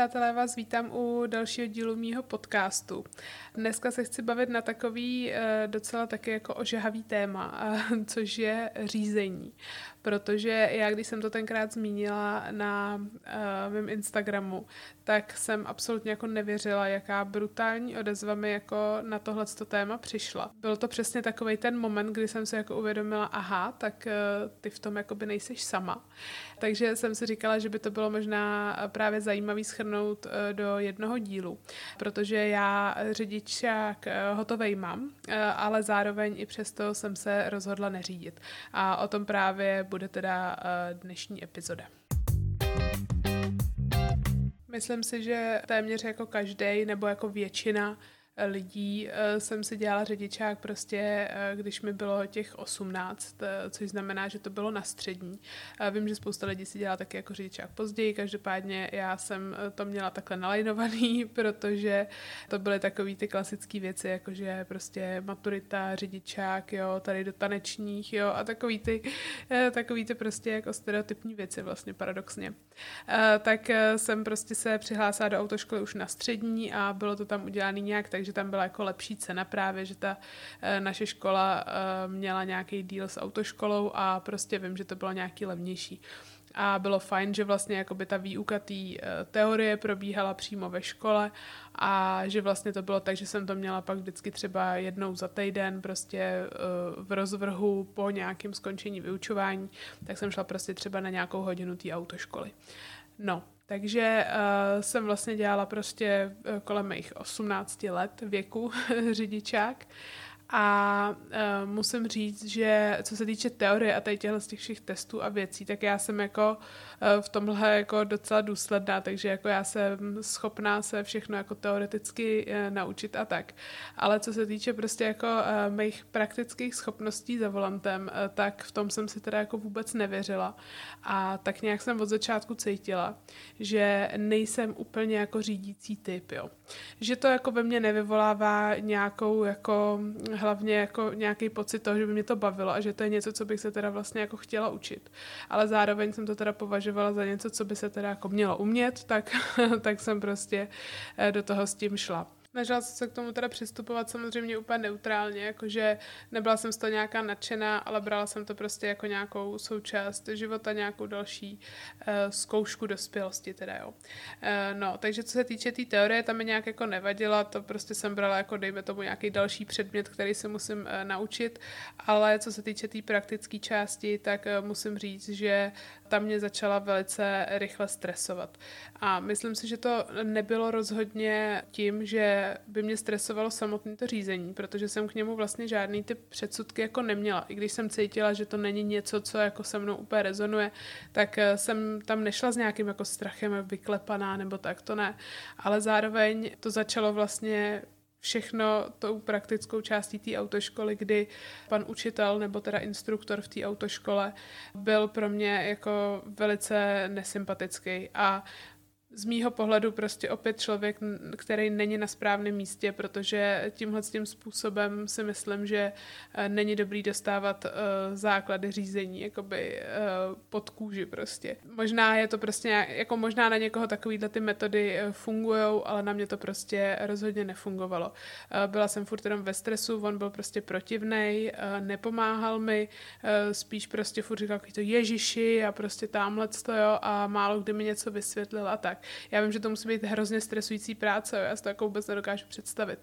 Přátelé, vás vítám u dalšího dílu mýho podcastu. Dneska se chci bavit na takový eh, docela taky jako ožehavý téma, což je řízení. Protože já, když jsem to tenkrát zmínila na uh, mém Instagramu, tak jsem absolutně jako nevěřila, jaká brutální odezva mi jako na tohle téma přišla. Byl to přesně takový ten moment, kdy jsem si jako uvědomila, aha, tak uh, ty v tom jakoby nejseš sama. Takže jsem si říkala, že by to bylo možná právě zajímavý schrnout uh, do jednoho dílu, protože já řidičák uh, hotovej mám, uh, ale zároveň i přesto jsem se rozhodla neřídit. A o tom právě bude teda dnešní epizoda. Myslím si, že téměř jako každý nebo jako většina lidí eh, jsem si dělala řidičák prostě, eh, když mi bylo těch 18, eh, což znamená, že to bylo na střední. Vím, že spousta lidí si dělá taky jako řidičák později, každopádně já jsem to měla takhle nalajnovaný, protože to byly takové ty klasické věci, jakože prostě maturita, řidičák, jo, tady do tanečních, jo, a takový ty, takový ty prostě jako stereotypní věci vlastně paradoxně. Tak jsem prostě se přihlásila do autoškoly už na střední a bylo to tam udělané nějak, takže že tam byla jako lepší cena právě, že ta e, naše škola e, měla nějaký deal s autoškolou a prostě vím, že to bylo nějaký levnější. A bylo fajn, že vlastně jakoby ta výuka té e, teorie probíhala přímo ve škole a že vlastně to bylo tak, že jsem to měla pak vždycky třeba jednou za týden prostě v rozvrhu po nějakém skončení vyučování, tak jsem šla prostě třeba na nějakou hodinu té autoškoly. No, takže uh, jsem vlastně dělala prostě uh, kolem mých 18 let věku řidičák. A uh, musím říct, že co se týče teorie a tady těchto z těch všech testů a věcí, tak já jsem jako uh, v tomhle jako docela důsledná, takže jako já jsem schopná se všechno jako teoreticky uh, naučit a tak. Ale co se týče prostě jako uh, mých praktických schopností za volantem, uh, tak v tom jsem si teda jako vůbec nevěřila. A tak nějak jsem od začátku cítila, že nejsem úplně jako řídící typ, jo. Že to jako ve mně nevyvolává nějakou jako hlavně jako nějaký pocit toho, že by mě to bavilo a že to je něco, co bych se teda vlastně jako chtěla učit. Ale zároveň jsem to teda považovala za něco, co by se teda jako mělo umět, tak, tak jsem prostě eh, do toho s tím šla. Snažila jsem se k tomu teda přistupovat samozřejmě úplně neutrálně, jakože nebyla jsem z toho nějaká nadšená, ale brala jsem to prostě jako nějakou součást života, nějakou další uh, zkoušku dospělosti teda, jo. Uh, no, takže co se týče té tý teorie, tam mi nějak jako nevadila, to prostě jsem brala jako dejme tomu nějaký další předmět, který se musím uh, naučit, ale co se týče té tý praktické části, tak uh, musím říct, že tam mě začala velice rychle stresovat. A myslím si, že to nebylo rozhodně tím, že by mě stresovalo samotné to řízení, protože jsem k němu vlastně žádný ty předsudky jako neměla. I když jsem cítila, že to není něco, co jako se mnou úplně rezonuje, tak eh, jsem tam nešla s nějakým jako strachem vyklepaná nebo tak, to ne. Ale zároveň to začalo vlastně všechno tou praktickou částí té autoškoly, kdy pan učitel nebo teda instruktor v té autoškole byl pro mě jako velice nesympatický. A z mýho pohledu prostě opět člověk, který není na správném místě, protože tímhle tím způsobem si myslím, že eh, není dobrý dostávat uh, základy řízení jakoby uh, pod kůži prostě. Možná je to prostě jako možná na někoho takovýhle ty metody fungují, ale na mě to prostě rozhodně nefungovalo. Byla jsem furt jenom ve stresu, on byl prostě protivnej, nepomáhal mi, spíš prostě furt říkal to ježiši a prostě tamhle to jo a málo kdy mi něco vysvětlil a tak. Já vím, že to musí být hrozně stresující práce, já si to jako vůbec nedokážu představit.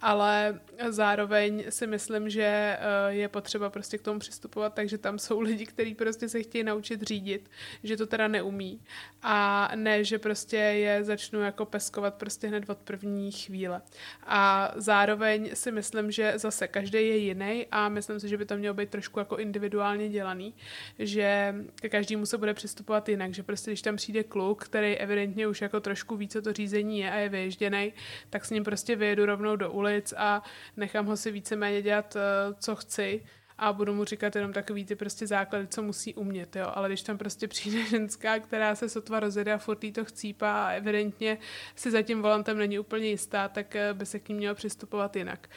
Ale zároveň si myslím, že eh, je potřeba prostě k tomu přistupovat, takže tam jsou lidi, kteří prostě se chtějí naučit řídit, že to teda neumí. A ne, že prostě je začnu jako peskovat prostě hned od první chvíle. A zároveň si myslím, že zase každý je jiný a myslím si, že by to mělo být trošku jako individuálně dělaný, že každému se bude přistupovat jinak, že prostě když tam přijde kluk, který evidentně už jako trošku ví, co to řízení je a je vyježděný, tak s ním prostě vyjedu rovnou do ulic a nechám ho si víceméně dělat, eh, co chci a budu mu říkat jenom takový ty prostě základy, co musí umět, jo. Ale když tam prostě přijde ženská, která se sotva rozjede a furt jí to chcípá a evidentně si za tím volantem není úplně jistá, tak eh, by se k ní mělo přistupovat jinak.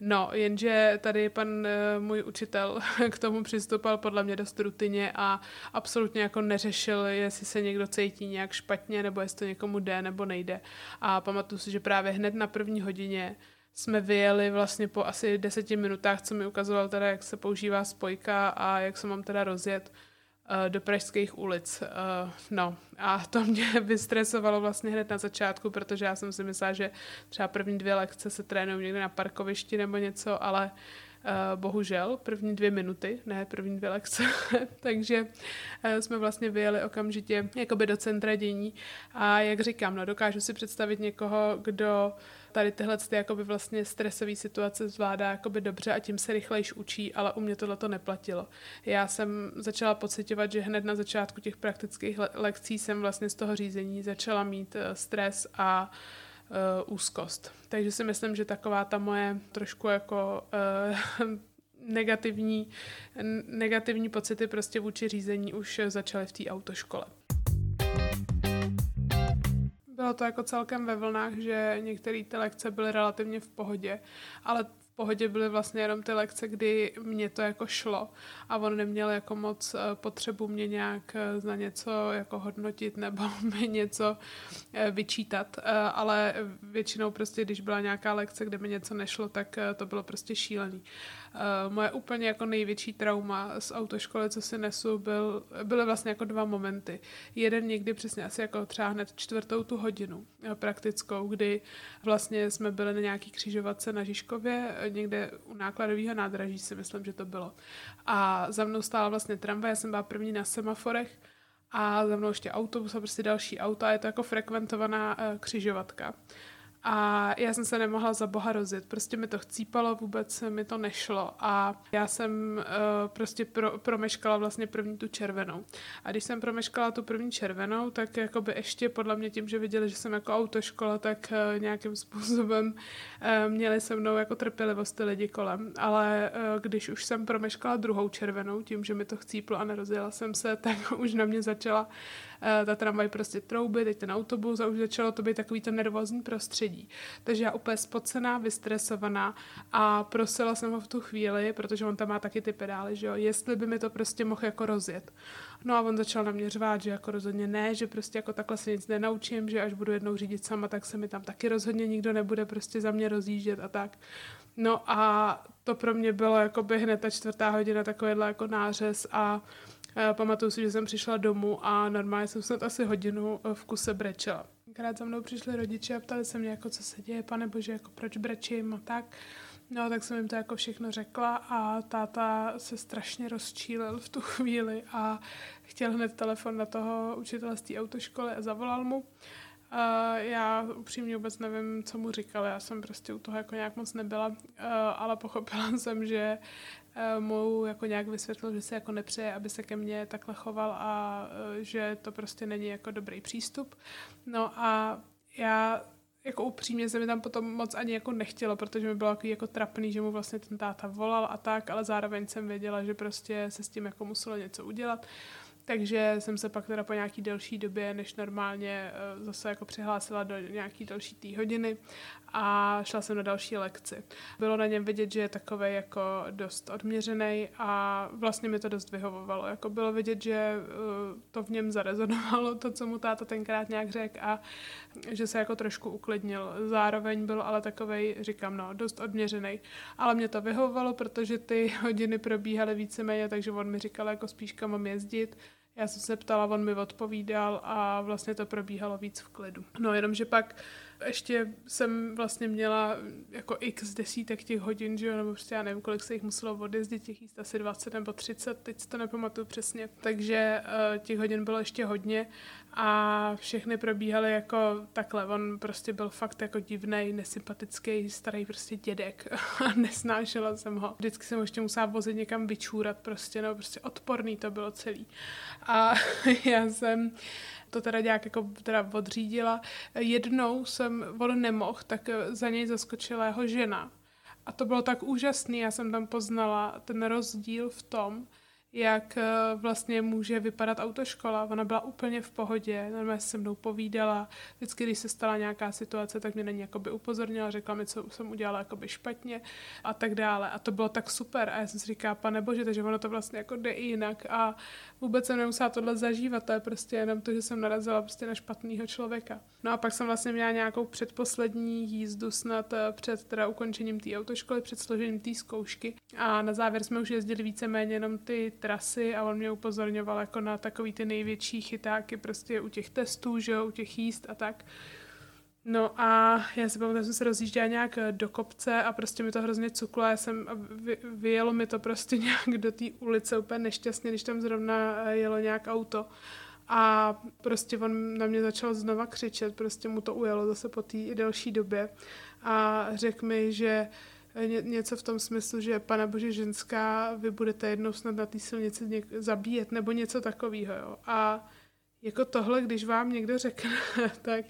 No, jenže tady pan eh, můj učitel k tomu přistupal podle mě dost rutině a absolutně jako neřešil, jestli se někdo cítí nějak špatně, nebo jestli to někomu jde nebo nejde. A pamatuju si, že právě hned na první hodině jsme vyjeli vlastně po asi deseti minutách, co mi ukazoval teda, jak se používá spojka a jak se mám teda rozjet do pražských ulic. Uh, no a to mě vystresovalo vlastně hned na začátku, protože já jsem si myslela, že třeba první dvě lekce se trénují někde na parkovišti nebo něco, ale bohužel první dvě minuty, ne první dvě lekce, takže uh, jsme vlastně vyjeli okamžitě jakoby do centra dění a jak říkám, no dokážu si představit někoho, kdo tady tyhle ty jakoby vlastně stresové situace zvládá jakoby dobře a tím se rychlejš učí, ale u mě tohle to neplatilo. Já jsem začala pocitovat, že hned na začátku těch praktických le- lekcí jsem vlastně z toho řízení začala mít uh, stres a uh, úzkost. Takže si myslím, že taková ta moje trošku jako uh, negativní, negativní pocity prostě vůči řízení už začaly v té autoškole. Bylo to jako celkem ve vlnách, že některé ty lekce byly relativně v pohodě, ale pohodě byly vlastně jenom ty lekce, kdy mě to jako šlo a on neměl jako moc eh, potřebu mě nějak eh, za něco jako hodnotit nebo mi něco eh, vyčítat, ale většinou prostě, když byla nějaká lekce, kde mi něco nešlo, tak to bylo prostě šílený. Moje úplně jako největší trauma z autoškoly, co si nesu, byl, byly vlastně jako dva momenty. Jeden někdy přesně asi jako třeba hned čtvrtou tu hodinu praktickou, kdy vlastně jsme byli na nějaký křižovatce na Žižkově, někde u nákladového nádraží si myslím, že to bylo. A za mnou stála vlastně tramvaj, já jsem byla první na semaforech a za mnou ještě autobus a prostě další auta, je to jako frekventovaná uh, křižovatka. A já jsem se nemohla za boha rozjet. Prostě mi to chcípalo, vůbec mi to nešlo. A já jsem uh, prostě pro, promeškala vlastně první tu červenou. A když jsem promeškala tu první červenou, tak jakoby ještě podle mě tím, že viděli, že jsem jako autoškola, tak uh, nějakým způsobem uh, měli se mnou jako trpělivost ty lidi kolem. Ale uh, když už jsem promeškala druhou červenou, tím, že mi to chcíplo a nerozjela jsem se, tak už na mě začala ta tramvaj prostě trouby, teď ten autobus a už začalo to být takový to nervózní prostředí. Takže já úplně spocená, vystresovaná a prosila jsem ho v tu chvíli, protože on tam má taky ty pedály, že jo, jestli by mi to prostě mohl jako rozjet. No a on začal na mě řvát, že jako rozhodně ne, že prostě jako takhle se nic nenaučím, že až budu jednou řídit sama, tak se mi tam taky rozhodně nikdo nebude prostě za mě rozjíždět a tak. No a to pro mě bylo jako by hned ta čtvrtá hodina takovýhle jako nářez a Pamatuju si, že jsem přišla domů a normálně jsem snad asi hodinu v kuse brečela. Krát za mnou přišli rodiče a ptali se mě, jako, co se děje, pane bože, jako proč brečím a tak. No, tak jsem jim to jako všechno řekla a táta se strašně rozčílil v tu chvíli a chtěl hned telefon na toho učitele z té autoškoly a zavolal mu. Uh, já upřímně vůbec nevím, co mu říkal, já jsem prostě u toho jako nějak moc nebyla, uh, ale pochopila jsem, že mu jako nějak vysvětlil, že se jako nepřeje, aby se ke mně takhle choval a uh, že to prostě není jako dobrý přístup. No a já jako upřímně se mi tam potom moc ani jako nechtělo, protože mi bylo jako, jako trapný, že mu vlastně ten táta volal a tak, ale zároveň jsem věděla, že prostě se s tím jako muselo něco udělat. Takže jsem se pak teda po nějaký delší době, než normálně eh, zase jako přihlásila do nějaký další tý hodiny a šla jsem na další lekci. Bylo na něm vidět, že je takový jako dost odměřený a vlastně mi to dost vyhovovalo. Jako bylo vidět, že eh, to v něm zarezonovalo, to, co mu táta tenkrát nějak řekl a že se jako trošku uklidnil. Zároveň byl ale takový, říkám, no, dost odměřený. Ale mě to vyhovovalo, protože ty hodiny probíhaly víceméně, takže on mi říkal, jako spíš kam mám jezdit já jsem se ptala, on mi odpovídal a vlastně to probíhalo víc v klidu. No jenom, že pak ještě jsem vlastně měla jako x desítek těch hodin, že jo, nebo prostě já nevím, kolik se jich muselo odjezdit, těch jíst asi 20 nebo 30, teď to nepamatuju přesně. Takže uh, těch hodin bylo ještě hodně a všechny probíhaly jako takhle. On prostě byl fakt jako divný, nesympatický, starý prostě dědek a nesnášela jsem ho. Vždycky jsem ho ještě musela vozit někam vyčůrat prostě, no prostě odporný to bylo celý. A já jsem to teda nějak jako teda odřídila. Jednou jsem, on nemohl, tak za něj zaskočila jeho žena. A to bylo tak úžasný, já jsem tam poznala ten rozdíl v tom, jak eh, vlastně může vypadat autoškola. Ona byla úplně v pohodě, normálně se mnou povídala. Vždycky, když se stala nějaká situace, tak mě na ní jakoby upozornila, řekla mi, co jsem udělala jakoby špatně a tak dále. A to bylo tak super. A já jsem si říkala, pane bože, takže ono to vlastně jako jde i jinak. A vůbec jsem nemusela tohle zažívat. To je prostě jenom to, že jsem narazila prostě na špatného člověka. No a pak jsem vlastně měla nějakou předposlední jízdu snad eh, před teda ukončením té autoškoly, před složením té zkoušky. A na závěr jsme už jezdili víceméně jenom ty trasy a on mě upozorňoval jako na takový ty největší chytáky prostě u těch testů, že jo, u těch jíst a tak. No a já si pamatuju, že jsem se rozjížděla nějak do kopce a prostě mi to hrozně cuklo já jsem, vy, vyjelo mi to prostě nějak do té ulice úplně nešťastně, když tam zrovna eh, jelo nějak auto. A prostě on na mě začal znova křičet, prostě mu to ujelo zase po té delší době a řekl mi, že ně, něco v tom smyslu, že pana bože ženská, vy budete jednou snad na té silnici něk- zabíjet, nebo něco takového. A jako tohle, když vám někdo řekne, tak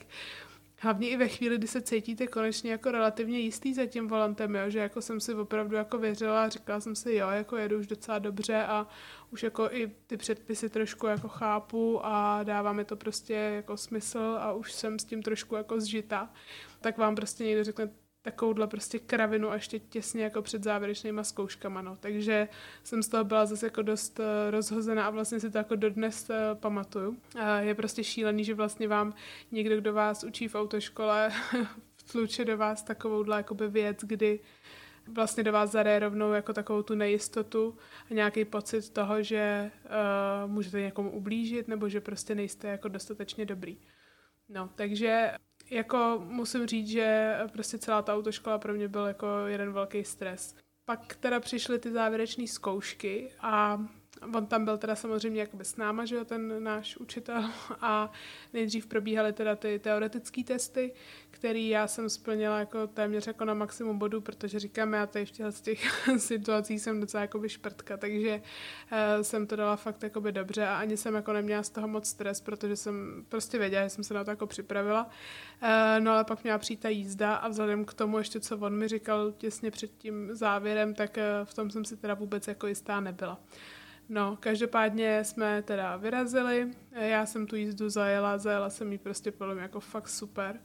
hlavně i ve chvíli, kdy se cítíte konečně jako relativně jistý za tím volantem, jo, že jako jsem si opravdu jako věřila a říkala jsem si, jo, jako jedu už docela dobře a už jako i ty předpisy trošku jako chápu a dává mi to prostě jako smysl a už jsem s tím trošku jako zžita, tak vám prostě někdo řekne, takovouhle prostě kravinu a ještě těsně jako před závěrečnýma zkouškama, no. Takže jsem z toho byla zase jako dost uh, rozhozená a vlastně si to jako dodnes uh, pamatuju. Uh, je prostě šílený, že vlastně vám někdo, kdo vás učí v autoškole, vtluče do vás takovouhle jakoby věc, kdy vlastně do vás zadaje rovnou jako takovou tu nejistotu a nějaký pocit toho, že uh, můžete někomu ublížit nebo že prostě nejste jako dostatečně dobrý. No, takže jako musím říct, že prostě celá ta autoškola pro mě byl jako jeden velký stres. Pak teda přišly ty závěrečné zkoušky a On tam byl teda samozřejmě jakoby s náma, že jo, ten náš učitel a nejdřív probíhaly teda ty teoretické testy, který já jsem splnila jako téměř jako na maximum bodů, protože říkám, já tady v těch, z těch situacích jsem docela jakoby šprtka, takže uh, jsem to dala fakt jakoby dobře a ani jsem jako neměla z toho moc stres, protože jsem prostě věděla, že jsem se na to jako připravila. Uh, no ale pak měla přijít ta jízda a vzhledem k tomu ještě, co on mi říkal těsně před tím závěrem, tak uh, v tom jsem si teda vůbec jako jistá nebyla. No, každopádně jsme teda vyrazili, já jsem tu jízdu zajela, zajela jsem jí prostě podle mě jako fakt super.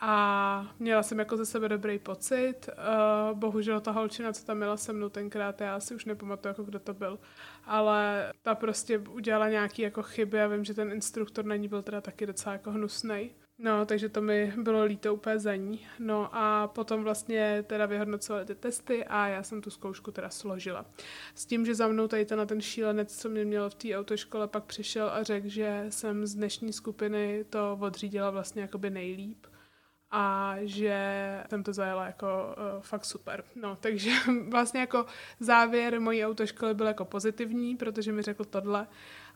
A měla jsem jako ze sebe dobrý pocit. Uh, bohužel ta holčina, co tam měla se mnou tenkrát, já si už nepamatuju, jako kdo to byl, ale ta prostě udělala nějaký jako chyby a vím, že ten instruktor na ní byl teda taky docela jako hnusnej. No, takže to mi bylo líto úplně za ní. No a potom vlastně teda vyhodnocovali ty testy a já jsem tu zkoušku teda složila. S tím, že za mnou tady ten, ten šílenec, co mě měl v té autoškole, pak přišel a řekl, že jsem z dnešní skupiny to odřídila vlastně jakoby nejlíp a že jsem to zajela jako uh, fakt super. No, takže vlastně jako závěr mojí autoškoly byl jako pozitivní, protože mi řekl tohle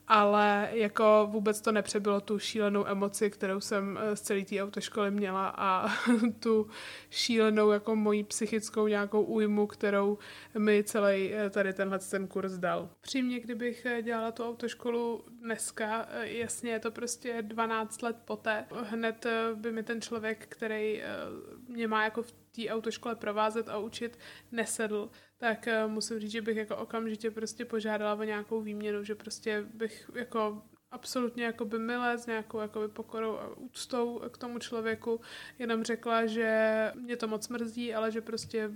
ale jako vůbec to nepřebylo tu šílenou emoci, kterou jsem eh, z celé té autoškoly měla a tu šílenou jako mojí psychickou nějakou újmu, kterou mi celý eh, tady tenhle ten kurz dal. Přímě, kdybych eh, dělala tu autoškolu dneska, jasně je to prostě 12 let poté, hned by mi ten člověk, který mě má jako v té autoškole provázet a učit, nesedl tak uh, musím říct, že bych jako okamžitě prostě požádala o nějakou výměnu, že prostě bych jako absolutně jako by milé s nějakou jako pokorou a úctou k tomu člověku jenom řekla, že mě to moc mrzí, ale že prostě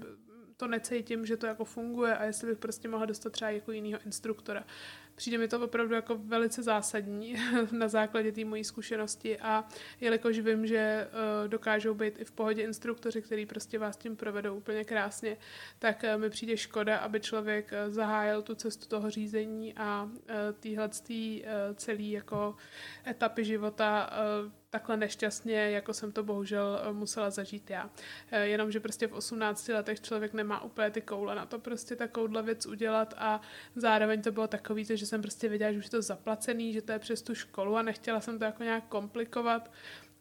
to necítím, že to jako funguje a jestli bych prostě mohla dostat třeba jako jinýho instruktora. Přijde mi to opravdu jako velice zásadní na základě té mojí zkušenosti a jelikož vím, že uh, dokážou být i v pohodě instruktoři, který prostě vás tím provedou úplně krásně, tak uh, mi přijde škoda, aby člověk uh, zahájil tu cestu toho řízení a uh, celý jako etapy života takhle nešťastně, jako jsem to bohužel eh, musela zažít já. Eh, Jenomže prostě v 18 letech člověk nemá úplně ty koule na to prostě takovouhle věc udělat a zároveň to bylo takový, že jsem prostě věděla, že už je to zaplacený, že to je přes tu školu a nechtěla jsem to jako nějak komplikovat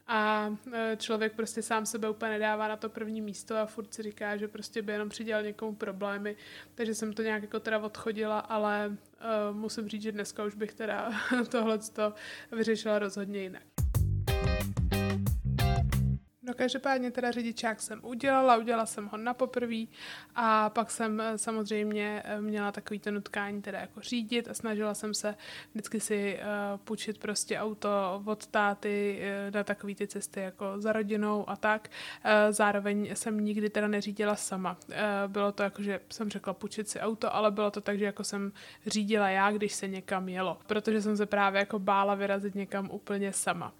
a eh, člověk prostě sám sebe úplně nedává na to první místo a furt si říká, že prostě by jenom přidělal někomu problémy, takže jsem to nějak jako teda odchodila, ale uh, musím říct, že dneska už bych teda tohle vyřešila rozhodně jinak. No každopádně teda řidičák jsem udělala, udělala jsem ho na poprví a pak jsem eh, samozřejmě eh, měla takový to nutkání teda jako řídit a snažila jsem se vždycky si uh, půjčit prostě auto od táty uh, na takové ty cesty jako za rodinou a tak. Uh, zároveň jsem nikdy teda neřídila sama. Uh, bylo to jako, že jsem řekla půjčit si auto, ale bylo to tak, že jako jsem řídila já, když se někam jelo, protože jsem se právě jako bála vyrazit někam úplně sama.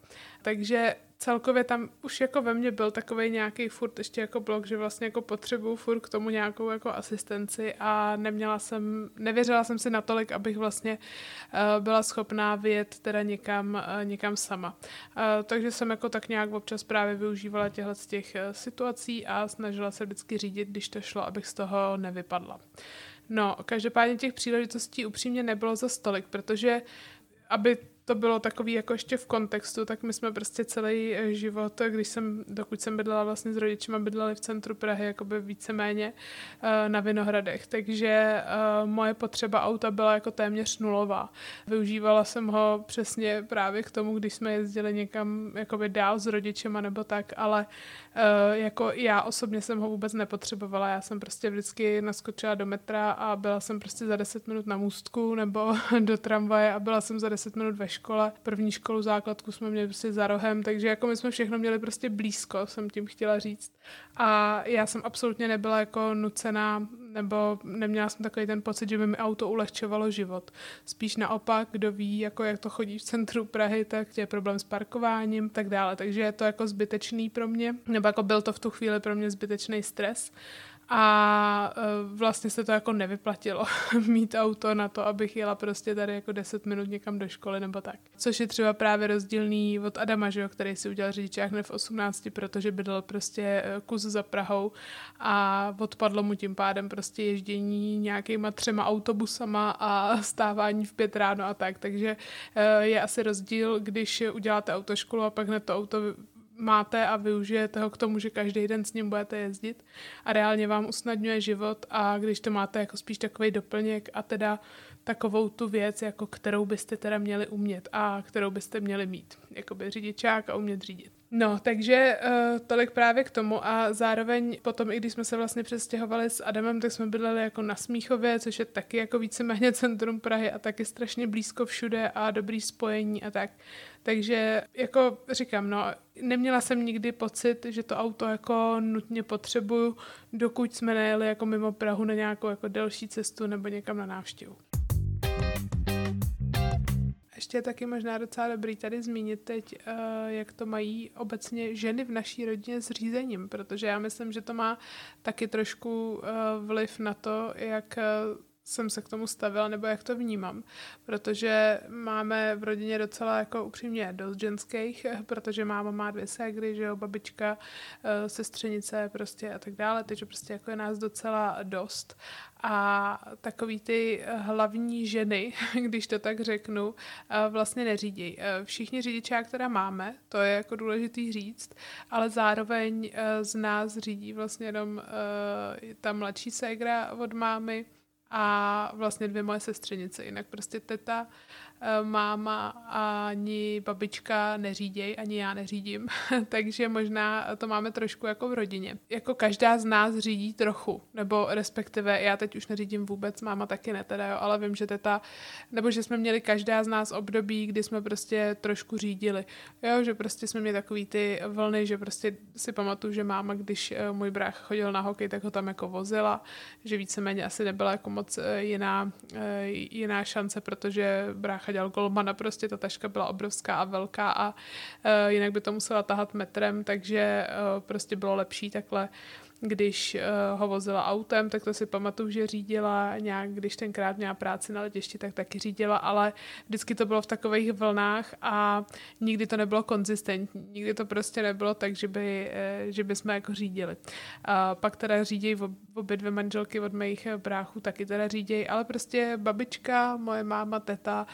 Takže celkově tam už jako ve mně byl takový nějaký furt ještě jako blok, že vlastně jako potřebuju furt k tomu nějakou jako asistenci a neměla jsem, nevěřila jsem si natolik, abych vlastně uh, byla schopná vyjet teda někam, uh, někam sama. Uh, takže jsem jako tak nějak občas právě využívala těchto z těch situací a snažila se vždycky řídit, když to šlo, abych z toho nevypadla. No, každopádně těch příležitostí upřímně nebylo za stolik, protože aby to bylo takový jako ještě v kontextu, tak my jsme prostě celý eh, život, když jsem, dokud jsem bydlela vlastně s rodičima, bydleli v centru Prahy, jakoby víceméně uh, na Vinohradech, takže uh, moje potřeba auta byla jako téměř nulová. Využívala jsem ho přesně právě k tomu, když jsme jezdili někam jakoby dál s rodičema nebo tak, ale jako já osobně jsem ho vůbec nepotřebovala, já jsem prostě vždycky naskočila do metra a byla jsem prostě za 10 minut na můstku nebo do tramvaje a byla jsem za 10 minut ve škole. První školu základku jsme měli prostě za rohem, takže jako my jsme všechno měli prostě blízko, jsem tím chtěla říct. A já jsem absolutně nebyla jako nucená, nebo neměla jsem takový ten pocit, že by mi auto ulehčovalo život. Spíš naopak, kdo ví, jako jak to chodí v centru Prahy, tak je problém s parkováním, tak dále. Takže je to jako zbytečný pro mě, nebo jako byl to v tu chvíli pro mě zbytečný stres a e, vlastně se to jako nevyplatilo mít auto na to, abych jela prostě tady jako 10 minut někam do školy nebo tak. Což je třeba právě rozdílný od Adama, že jo, který si udělal řidičák hned v 18, protože bydlel prostě e, kus za Prahou a odpadlo mu tím pádem prostě ježdění nějakýma třema autobusama a stávání v pět ráno a tak. Takže e, je asi rozdíl, když uděláte autoškolu a pak hned to auto máte a využijete ho k tomu, že každý den s ním budete jezdit a reálně vám usnadňuje život a když to máte jako spíš takový doplněk a teda takovou tu věc, jako kterou byste teda měli umět a kterou byste měli mít. Jakoby řidičák a umět řídit. No, takže uh, tolik právě k tomu a zároveň potom, i když jsme se vlastně přestěhovali s Adamem, tak jsme bydleli jako na Smíchově, což je taky jako víceméně centrum Prahy a taky strašně blízko všude a dobrý spojení a tak. Takže jako říkám, no, neměla jsem nikdy pocit, že to auto jako nutně potřebuju, dokud jsme nejeli jako mimo Prahu na nějakou jako delší cestu nebo někam na návštěvu. Ještě je taky možná docela dobrý tady zmínit teď, uh, jak to mají obecně ženy v naší rodině s řízením, protože já myslím, že to má taky trošku uh, vliv na to, jak uh, jsem se k tomu stavila, nebo jak to vnímám, protože máme v rodině docela jako upřímně dost ženských, protože máma má dvě ségry, že jo, babička, eh, sestřenice prostě a tak dále, takže prostě jako je nás docela dost. A takový ty hlavní ženy, když to tak řeknu, eh, vlastně neřídí. Eh, všichni řidičák teda máme, to je jako důležitý říct, ale zároveň z nás řídí vlastně jenom ta mladší ségra od mámy, a vlastně dvě moje sestřenice. Jinak prostě teta máma ani babička neříděj, ani já neřídím, takže možná to máme trošku jako v rodině. Jako každá z nás řídí trochu, nebo respektive já teď už neřídím vůbec, máma taky ne teda, jo, ale vím, že teta, nebo že jsme měli každá z nás období, kdy jsme prostě trošku řídili. Jo, že prostě jsme měli takový ty vlny, že prostě si pamatuju, že máma, když eh, můj brách chodil na hokej, tak ho tam jako vozila, že víceméně asi nebyla jako moc eh, jiná, jiná šance, protože brácha dělal golmana, prostě ta taška byla obrovská a velká a uh, jinak by to musela tahat metrem, takže uh, prostě bylo lepší takhle když uh, ho vozila autem, tak to si pamatuju, že řídila nějak, když tenkrát měla práci na letišti, tak taky řídila, ale vždycky to bylo v takových vlnách a nikdy to nebylo konzistentní. Nikdy to prostě nebylo tak, že by, uh, že by jsme jako řídili. Uh, pak teda řídějí ob, obě dvě manželky od mých bráchů, taky teda řídějí, ale prostě babička, moje máma, teta, uh,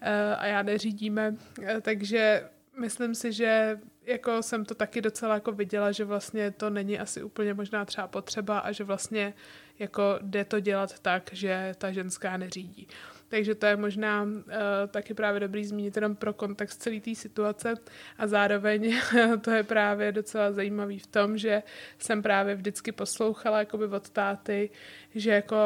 Eh, a já neřídíme, eh, takže myslím si, že jako jsem to taky docela jako viděla, že vlastně to není asi úplně možná třeba potřeba a že vlastně jako jde to dělat tak, že ta ženská neřídí. takže to je možná uh, taky právě dobrý zmínit jenom pro kontext celé té situace a zároveň to je právě docela zajímavý v tom, že jsem právě vždycky poslouchala jakoby od táty, že jako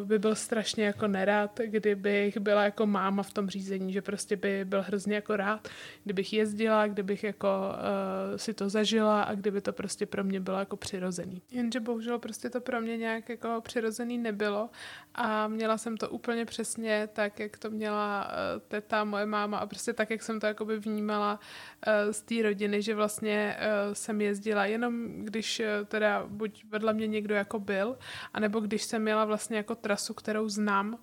uh, by byl strašně jako nerad, kdybych byla jako máma v tom řízení, že prostě by byl hrozně jako rád, kdybych jezdila, kdybych jako uh, si to zažila a kdyby to prostě pro mě bylo jako přirozený. Jenže bohužel prostě to pro mě nějak jako přirozený nebylo a měla jsem to úplně přesně tak, jak to měla uh, teta, moje máma a prostě tak, jak jsem to jakoby vnímala uh, z té rodiny, že vlastně uh, jsem jezdila jenom, když uh, teda buď vedle mě někdo jako byl, anebo když jsem měla vlastně jako trasu, kterou znám,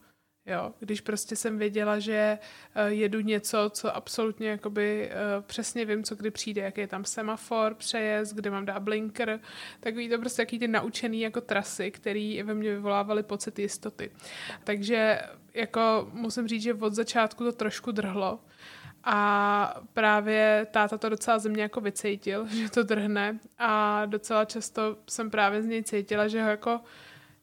Jo, když prostě jsem věděla, že uh, jedu něco, co absolutně jakoby uh, přesně vím, co kdy přijde, jaký je tam semafor, přejezd, kde mám dát blinker, takový to prostě jaký ty naučený jako trasy, které ve mně vyvolávaly pocit jistoty. Takže jako musím říct, že od začátku to trošku drhlo, a právě táta to docela ze mě jako vycítil, že to drhne a docela často jsem právě z něj cítila, že ho jako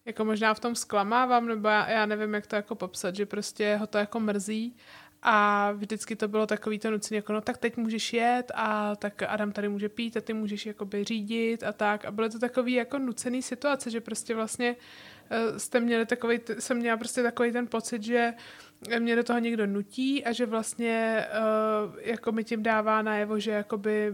jako možná v tom zklamávám, nebo já, já nevím, jak to jako popsat, že prostě ho to jako mrzí a vždycky to bylo takový to nucený, jako no tak teď můžeš jet a tak Adam tady může pít a ty můžeš jakoby řídit a tak. A bylo to takový jako nucený situace, že prostě vlastně uh, jste měli takový, jsem měla prostě takový ten pocit, že mě do toho někdo nutí a že vlastně uh, jako mi tím dává najevo, že jakoby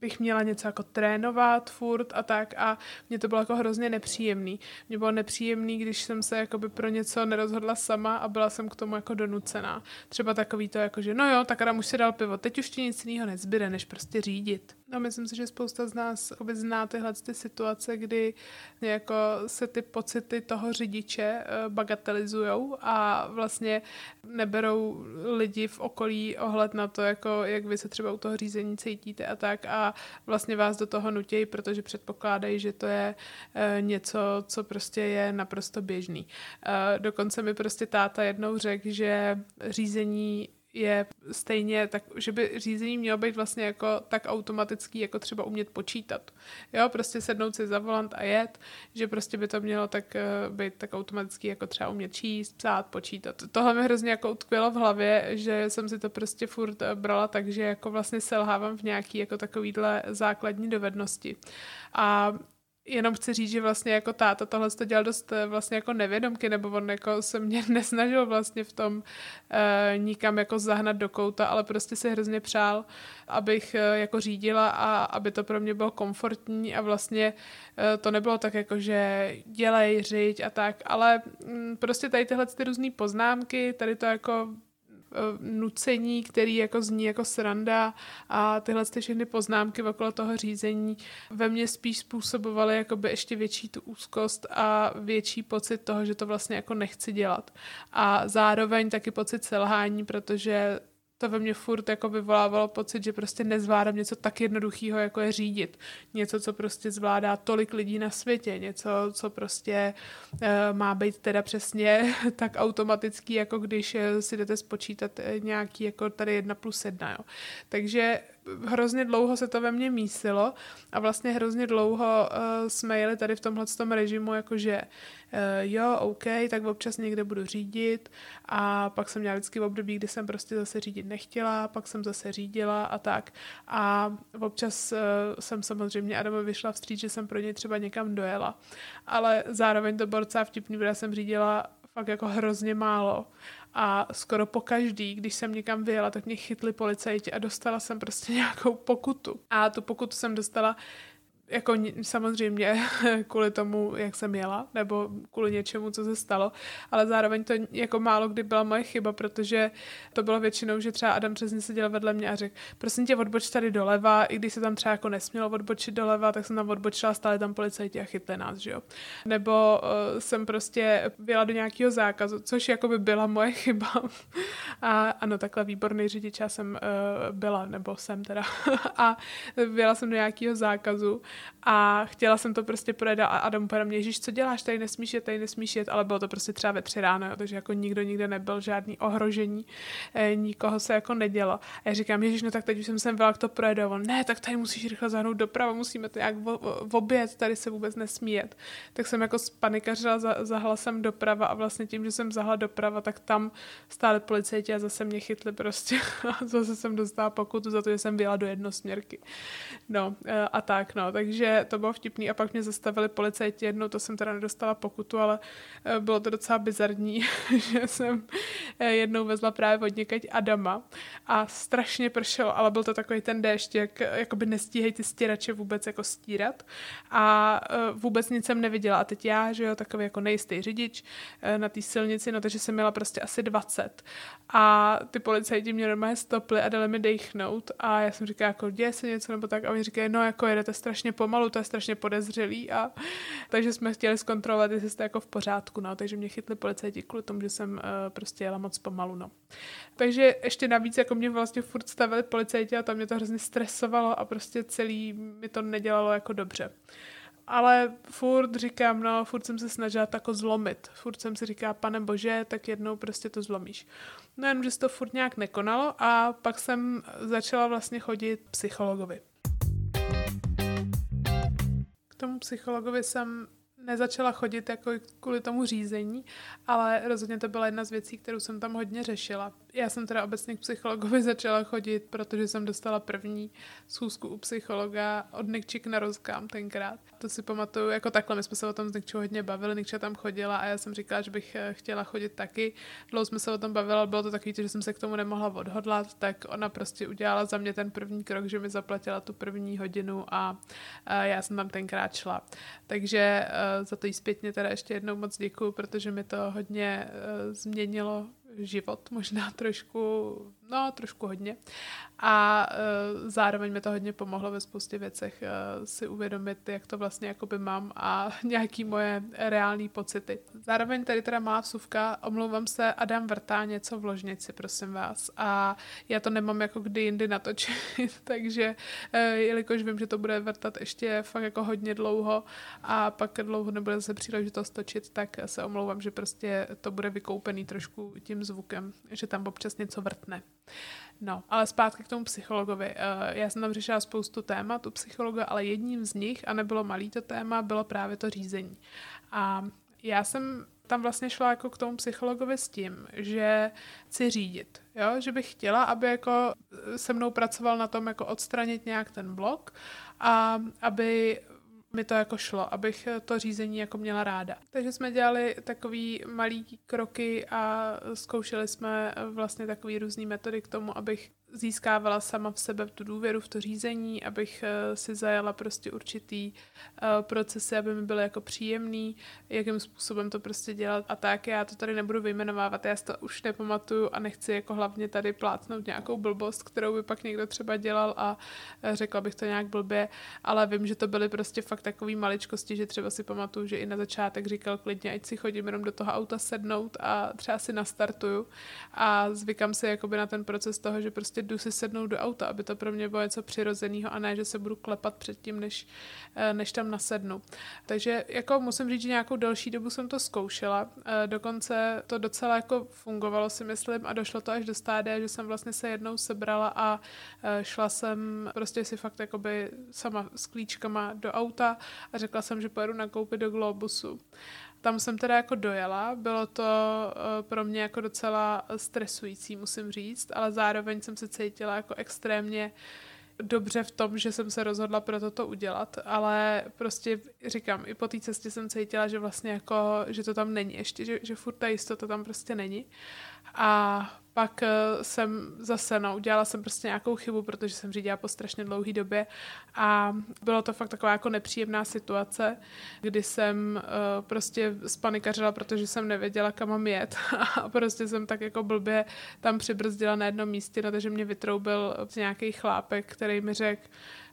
bych měla něco jako trénovat furt a tak a mě to bylo jako hrozně nepříjemný. Mě bylo nepříjemný, když jsem se jakoby pro něco nerozhodla sama a byla jsem k tomu jako donucená. Třeba takový to jako, že no jo, tak Adam už si dal pivo, teď už ti nic jiného nezbyde, než prostě řídit. No myslím si, že spousta z nás zná tyhle ty situace, kdy jako se ty pocity toho řidiče uh, bagatelizujou a vlastně neberou lidi v okolí ohled na to, jako jak vy se třeba u toho řízení cítíte a tak a vlastně vás do toho nutějí, protože předpokládají, že to je uh, něco, co prostě je naprosto běžný. Uh, dokonce mi prostě táta jednou řekl, že řízení je stejně tak, že by řízení mělo být vlastně jako tak automatický, jako třeba umět počítat. Jo, prostě sednout si za volant a jet, že prostě by to mělo tak uh, být tak automatický, jako třeba umět číst, psát, počítat. Tohle mi hrozně jako utkvělo v hlavě, že jsem si to prostě furt uh, brala tak, že jako vlastně selhávám v nějaký jako takovýhle základní dovednosti. A jenom chci říct, že vlastně jako táta tohle to dělal dost eh, vlastně jako nevědomky, nebo on jako se mě nesnažil vlastně v tom uh, nikam jako zahnat do kouta, ale prostě se hrozně přál, abych uh, jako řídila a aby to pro mě bylo komfortní a vlastně uh, to nebylo tak jako, že dělej, řiď a tak, ale um, prostě tady tyhle ty různé poznámky, tady to jako nucení, který jako zní jako sranda a tyhle ty všechny poznámky okolo toho řízení ve mně spíš způsobovaly jakoby ještě větší tu úzkost a větší pocit toho, že to vlastně jako nechci dělat. A zároveň taky pocit selhání, protože to ve mně furt jako vyvolávalo pocit, že prostě nezvládám něco tak jednoduchého, jako je řídit. Něco, co prostě zvládá tolik lidí na světě. Něco, co prostě uh, má být teda přesně tak automatický, jako když uh, si jdete spočítat uh, nějaký jako tady jedna plus jedna. Jo. Takže hrozně dlouho se to ve mně mísilo a vlastně hrozně dlouho uh, jsme jeli tady v tomhle tom režimu, jakože uh, jo, OK, tak občas někde budu řídit a pak jsem měla vždycky v období, kdy jsem prostě zase řídit nechtěla, pak jsem zase řídila a tak. A občas uh, jsem samozřejmě Adamu vyšla vstříc, že jsem pro něj třeba někam dojela, ale zároveň to docela vtipný, protože jsem řídila fakt jako hrozně málo a skoro po každý, když jsem někam vyjela, tak mě chytli policajti a dostala jsem prostě nějakou pokutu. A tu pokutu jsem dostala jako samozřejmě kvůli tomu, jak jsem jela, nebo kvůli něčemu, co se stalo, ale zároveň to jako málo kdy byla moje chyba, protože to bylo většinou, že třeba Adam přesně seděl vedle mě a řekl, prosím tě, odboč tady doleva, i když se tam třeba jako nesmělo odbočit doleva, tak jsem tam odbočila, stále tam policajti a chytli nás, že jo. Nebo uh, jsem prostě byla do nějakého zákazu, což jako by byla moje chyba. a ano, takhle výborný řidič já jsem uh, byla, nebo jsem teda. a byla jsem do nějakého zákazu a chtěla jsem to prostě projet a Adam po mě, Ježíš, co děláš, tady nesmíš jet, tady nesmíš jet, ale bylo to prostě třeba ve tři ráno, takže jako nikdo nikde nebyl, žádný ohrožení, eh, nikoho se jako nedělo. A já říkám, Ježíš, no tak teď už jsem sem byla, to projede. On, ne, tak tady musíš rychle zahnout doprava, musíme to nějak v oběd, tady se vůbec nesmí jet. Tak jsem jako spanikařila, za, zahla jsem doprava a vlastně tím, že jsem zahla doprava, tak tam stále policajti a zase mě chytli prostě a zase jsem dostala pokutu za to, že jsem byla do jednosměrky. No eh, a tak, no, takže to bylo vtipný a pak mě zastavili policajti. Jednou, to jsem teda nedostala pokutu, ale eh, bylo to docela bizarní, že jsem eh, jednou vezla právě od někaď Adama a strašně pršelo, ale byl to takový ten déšť, jak jakoby nestíhají ty stěrače vůbec jako stírat. A vůbec nic jsem neviděla. A teď já, že jo, takový jako nejistý řidič na té silnici, no takže jsem měla prostě asi 20 a ty policajti mě normálně stopli a dali mi dechnout. A já jsem říkala, jako děje se něco nebo tak? A oni říkají, no jako jedete strašně pomalu, to je strašně podezřelý a takže jsme chtěli zkontrolovat, jestli jste jako v pořádku, no, takže mě chytli policajti kvůli tomu, že jsem uh, prostě jela moc pomalu, no. Takže ještě navíc, jako mě vlastně furt stavili policajti a to mě to hrozně stresovalo a prostě celý mi to nedělalo jako dobře ale furt říkám, no, furt jsem se snažila tako zlomit. Furt jsem si říká, pane bože, tak jednou prostě to zlomíš. No jenom, že se to furt nějak nekonalo a pak jsem začala vlastně chodit psychologovi. Tomu psychologovi jsem nezačala chodit jako kvůli tomu řízení, ale rozhodně to byla jedna z věcí, kterou jsem tam hodně řešila. Já jsem teda obecně k psychologovi začala chodit, protože jsem dostala první schůzku u psychologa od Nikčik na rozkám tenkrát. To si pamatuju, jako takhle, my jsme se o tom s Nikčou hodně bavili, Nikča tam chodila a já jsem říkala, že bych eh, chtěla chodit taky. Dlouho jsme se o tom bavili, bylo to takový, že jsem se k tomu nemohla odhodlat, tak ona prostě udělala za mě ten první krok, že mi zaplatila tu první hodinu a, a já jsem tam tenkrát šla. Takže eh, za to jí zpětně teda ještě jednou moc děkuju, protože mi to hodně změnilo život, možná trošku, no trošku hodně. A uh, zároveň mi to hodně pomohlo ve spoustě věcech uh, si uvědomit, jak to vlastně jakoby mám a nějaký moje reální pocity. Zároveň tady teda má vsuvka, omlouvám se, Adam vrtá něco v ložnici, prosím vás. A já to nemám jako kdy jindy natočit, takže uh, jelikož vím, že to bude vrtat ještě fakt jako hodně dlouho a pak dlouho nebude se příležitost točit, tak se omlouvám, že prostě to bude vykoupený trošku tím zvukem, že tam občas něco vrtne. No, ale zpátky k tomu psychologovi. Eh, já jsem tam řešila spoustu témat u psychologa, ale jedním z nich, a nebylo malý to téma, bylo právě to řízení. A já jsem tam vlastně šla jako k tomu psychologovi s tím, že chci řídit, jo? že bych chtěla, aby jako se mnou pracoval na tom jako odstranit nějak ten blok a aby mi to jako šlo, abych to řízení jako měla ráda. Takže jsme dělali takový malý kroky a zkoušeli jsme vlastně takový různý metody k tomu, abych získávala sama v sebe tu důvěru v to řízení, abych eh, si zajala prostě určitý eh, procesy, aby mi byly jako příjemný, jakým způsobem to prostě dělat a tak. Já to tady nebudu vyjmenovávat, já si to už nepamatuju a nechci jako hlavně tady plátnout nějakou blbost, kterou by pak někdo třeba dělal a eh, řekla bych to nějak blbě, ale vím, že to byly prostě fakt takový maličkosti, že třeba si pamatuju, že i na začátek říkal klidně, ať si chodím jenom do toho auta sednout a třeba si nastartuju a zvykám si jakoby na ten proces toho, že prostě jdu si sednout do auta, aby to pro mě bylo něco přirozeného a ne, že se budu klepat předtím, než, eh, než tam nasednu. Takže jako musím říct, že nějakou delší dobu jsem to zkoušela, eh, dokonce to docela jako fungovalo si myslím a došlo to až do stádia, že jsem vlastně se jednou sebrala a eh, šla jsem prostě si fakt jakoby sama s klíčkama do auta a řekla jsem, že pojedu nakoupit do Globusu. Tam jsem teda jako dojela, bylo to uh, pro mě jako docela stresující, musím říct, ale zároveň jsem se cítila jako extrémně dobře v tom, že jsem se rozhodla pro toto udělat, ale prostě říkám, i po té cestě jsem cítila, že vlastně jako, že to tam není ještě, že, že furt ta jistota tam prostě není. A pak eh, jsem zase, no, udělala jsem prostě nějakou chybu, protože jsem řídila po strašně dlouhé době a bylo to fakt taková jako nepříjemná situace, kdy jsem uh, prostě spanikařila, protože jsem nevěděla, kam mám jet. A prostě jsem tak jako blbě tam přibrzdila na jednom místě, no, takže mě vytroubil nějaký chlápek, který mi řekl,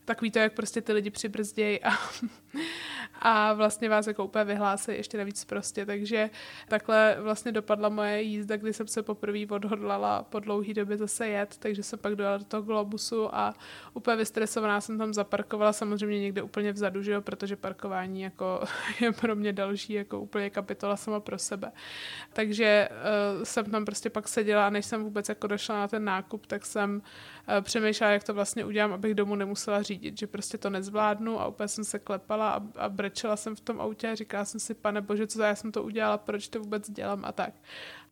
takový to, jak prostě ty lidi přibrzdějí a, a vlastně vás jako úplně vyhlásí ještě navíc prostě, takže takhle vlastně dopadla moje jízda, kdy jsem se poprvé odhodlala po dlouhý době zase jet, takže jsem pak dojela do toho Globusu a úplně vystresovaná jsem tam zaparkovala, samozřejmě někde úplně vzadu, že jo, protože parkování jako je pro mě další jako úplně kapitola sama pro sebe. Takže uh, jsem tam prostě pak seděla a než jsem vůbec jako došla na ten nákup, tak jsem uh, přemýšlela, jak to vlastně udělám, abych domů nemusela řídit, že prostě to nezvládnu a úplně jsem se klepala a, a brečela jsem v tom autě a říkala jsem si, pane bože, co já jsem to udělala, proč to vůbec dělám a tak.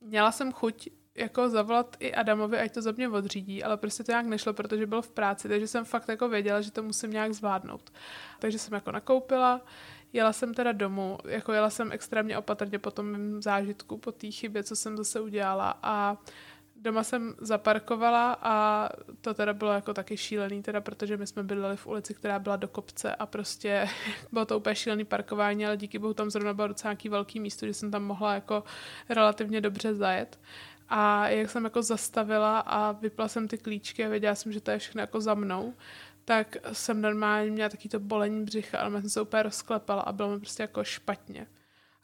Měla jsem chuť jako zavolat i Adamovi, ať to za mě odřídí, ale prostě to nějak nešlo, protože byl v práci, takže jsem fakt jako věděla, že to musím nějak zvládnout. Takže jsem jako nakoupila, jela jsem teda domů, jako jela jsem extrémně opatrně po tom zážitku, po té chybě, co jsem zase udělala a Doma jsem zaparkovala a to teda bylo jako taky šílený, teda protože my jsme bydleli v ulici, která byla do kopce a prostě bylo to úplně šílený parkování, ale díky bohu tam zrovna bylo docela nějaký velký místo, že jsem tam mohla jako relativně dobře zajet. A jak jsem jako zastavila a vypla jsem ty klíčky a věděla jsem, že to je všechno jako za mnou, tak jsem normálně měla taky to bolení břicha, ale jsem se úplně rozklepala a bylo mi prostě jako špatně.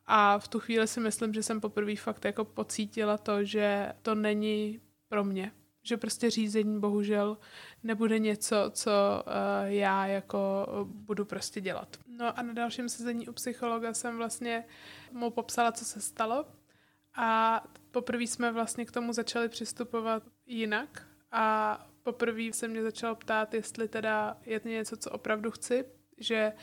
A v tu chvíli si myslím, že jsem poprvé fakt jako pocítila to, že to není pro mě. Že prostě řízení bohužel nebude něco, co uh, já jako budu prostě dělat. No a na dalším sezení u psychologa jsem vlastně mu popsala, co se stalo. A poprvé jsme vlastně k tomu začali přistupovat jinak. A poprvé se mě začal ptát, jestli teda je to něco, co opravdu chci, že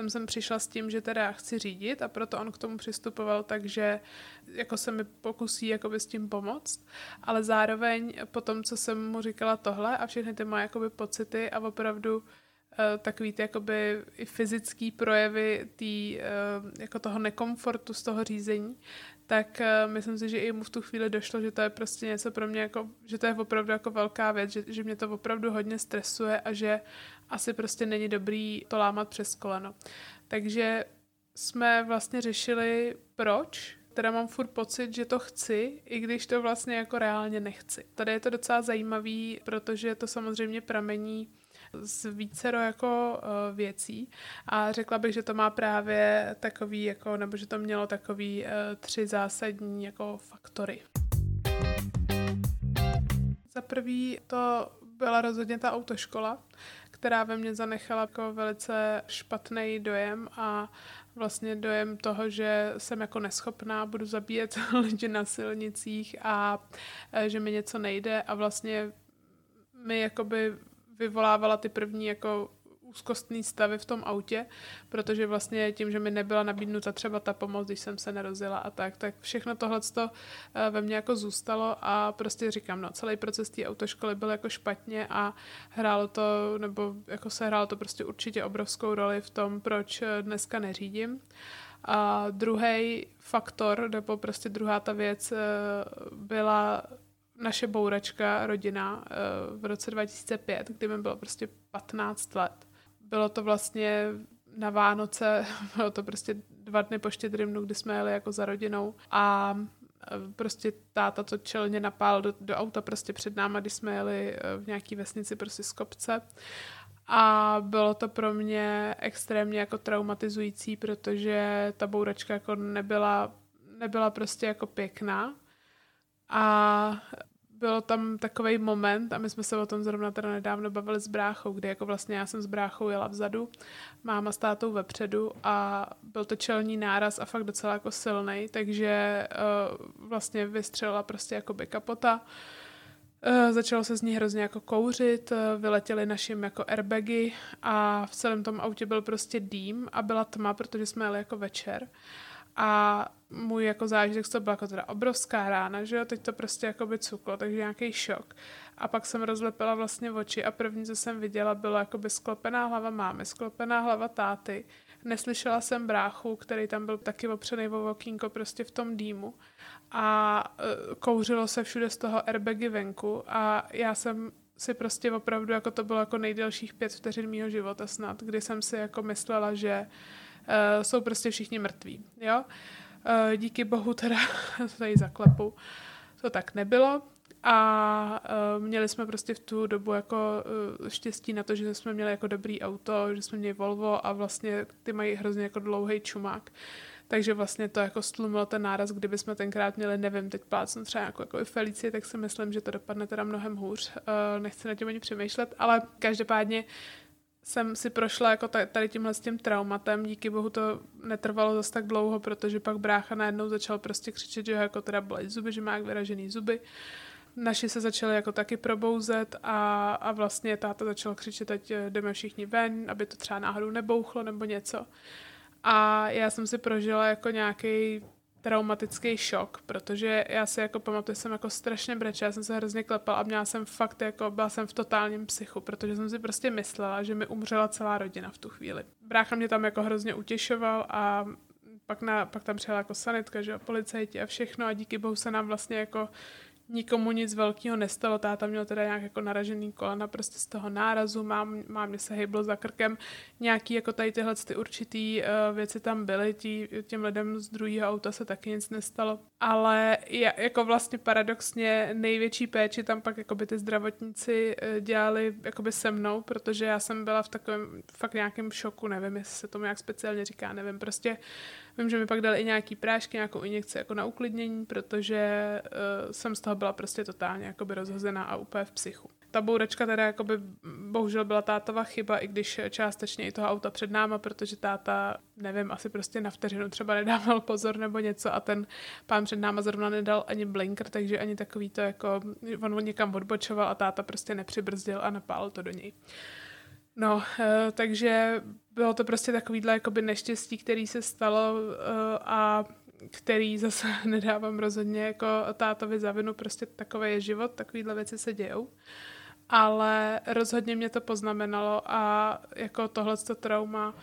jsem sem přišla s tím, že teda chci řídit a proto on k tomu přistupoval, takže jako se mi pokusí jakoby s tím pomoct, ale zároveň po tom, co jsem mu říkala tohle a všechny ty moje jakoby pocity a opravdu takový ty jakoby i fyzický projevy tý, uh, jako toho nekomfortu z toho řízení, tak uh, myslím si, že i mu v tu chvíli došlo, že to je prostě něco pro mě, jako, že to je opravdu jako velká věc, že, že mě to opravdu hodně stresuje a že asi prostě není dobrý to lámat přes koleno. Takže jsme vlastně řešili, proč teda mám furt pocit, že to chci, i když to vlastně jako reálně nechci. Tady je to docela zajímavý, protože to samozřejmě pramení z vícero jako uh, věcí a řekla bych, že to má právě takový jako, nebo že to mělo takový uh, tři zásadní jako faktory. Za prvý to byla rozhodně ta autoškola, která ve mně zanechala jako velice špatný dojem a vlastně dojem toho, že jsem jako neschopná, budu zabíjet lidi na silnicích a e, že mi něco nejde a vlastně mi jakoby vyvolávala ty první jako úzkostný stavy v tom autě, protože vlastně tím, že mi nebyla nabídnuta třeba ta pomoc, když jsem se nerozila a tak, tak všechno tohle eh, ve mně jako zůstalo a prostě říkám, no celý proces té autoškoly byl jako špatně a hrálo to, nebo jako se hrálo to prostě určitě obrovskou roli v tom, proč eh, dneska neřídím. A druhý faktor, nebo prostě druhá ta věc eh, byla naše bouračka, rodina, v roce 2005, kdy mi bylo prostě 15 let bylo to vlastně na Vánoce, bylo to prostě dva dny po štědrymnu, kdy jsme jeli jako za rodinou a e, prostě táta to čelně napál do, do auta prostě před náma, když jsme jeli e, v nějaký vesnici prostě z kopce. A bylo to pro mě extrémně jako traumatizující, protože ta bouračka jako nebyla, nebyla prostě jako pěkná. A bylo tam takový moment, a my jsme se o tom zrovna teda nedávno bavili s bráchou, kdy jako vlastně já jsem s bráchou jela vzadu, máma s tátou vepředu a byl to čelní náraz a fakt docela jako silný, takže uh, vlastně vystřelila prostě jako by kapota. Uh, začalo se z ní hrozně jako kouřit, uh, vyletěly našim jako airbagy a v celém tom autě byl prostě dým a byla tma, protože jsme jeli jako večer. A můj jako zážitek to byla jako teda obrovská rána, že jo, teď to prostě jako by cuklo, takže nějaký šok. A pak jsem rozlepila vlastně oči a první, co jsem viděla, bylo jako by sklopená hlava mámy, sklopená hlava táty. Neslyšela jsem bráchu, který tam byl taky opřený o okýnko prostě v tom dýmu a uh, kouřilo se všude z toho airbagy venku a já jsem si prostě opravdu, jako to bylo jako nejdelších pět vteřin mýho života snad, kdy jsem si jako myslela, že uh, jsou prostě všichni mrtví, jo. Uh, díky bohu teda tady zaklepu. To tak nebylo. a uh, měli jsme prostě v tu dobu jako uh, štěstí na to, že jsme měli jako dobrý auto, že jsme měli Volvo a vlastně ty mají hrozně jako dlouhý čumák. Takže vlastně to jako stlumilo ten náraz, kdyby jsme tenkrát měli, nevím, teď plácnu třeba jako, jako i Felicie, tak si myslím, že to dopadne teda mnohem hůř. Uh, nechci na tím ani přemýšlet, ale každopádně jsem si prošla jako tady tímhle s tím traumatem, díky bohu to netrvalo zase tak dlouho, protože pak brácha najednou začal prostě křičet, že ho jako teda bolí zuby, že má jak vyražený zuby. Naši se začali jako taky probouzet a, a vlastně táta začal křičet, ať jdeme všichni ven, aby to třeba náhodou nebouchlo nebo něco. A já jsem si prožila jako nějaký traumatický šok, protože já si jako pamatuju, jsem jako strašně brečela, já jsem se hrozně klepala a měla jsem fakt jako, byla jsem v totálním psychu, protože jsem si prostě myslela, že mi umřela celá rodina v tu chvíli. Brácha mě tam jako hrozně utěšoval a pak, na, pak tam přijela jako sanitka, že jo, policajti a všechno a díky bohu se nám vlastně jako nikomu nic velkého nestalo. Táta měl teda nějak jako naražený kolena prostě z toho nárazu, mám, mám se hejblo za krkem. Nějaký jako tady tyhle ty určitý uh, věci tam byly, tí, těm lidem z druhého auta se taky nic nestalo. Ale je, jako vlastně paradoxně největší péči tam pak jako by ty zdravotníci uh, dělali by se mnou, protože já jsem byla v takovém fakt nějakém šoku, nevím, jestli se tomu nějak speciálně říká, nevím, prostě Vím, že mi pak dali i nějaký prášky, nějakou injekci jako na uklidnění, protože uh, jsem z toho byla prostě totálně jakoby rozhozená a úplně v psychu. Ta bouračka teda jakoby bohužel byla tátova chyba, i když částečně i toho auta před náma, protože táta, nevím, asi prostě na vteřinu třeba nedával pozor nebo něco a ten pán před náma zrovna nedal ani blinker, takže ani takový to jako, on někam odbočoval a táta prostě nepřibrzdil a napálil to do něj. No, uh, takže bylo to prostě takovýhle jakoby neštěstí, který se stalo uh, a který zase nedávám rozhodně jako tátovi za vinu, prostě takový je život, takovýhle věci se dějou. Ale rozhodně mě to poznamenalo a jako tohleto trauma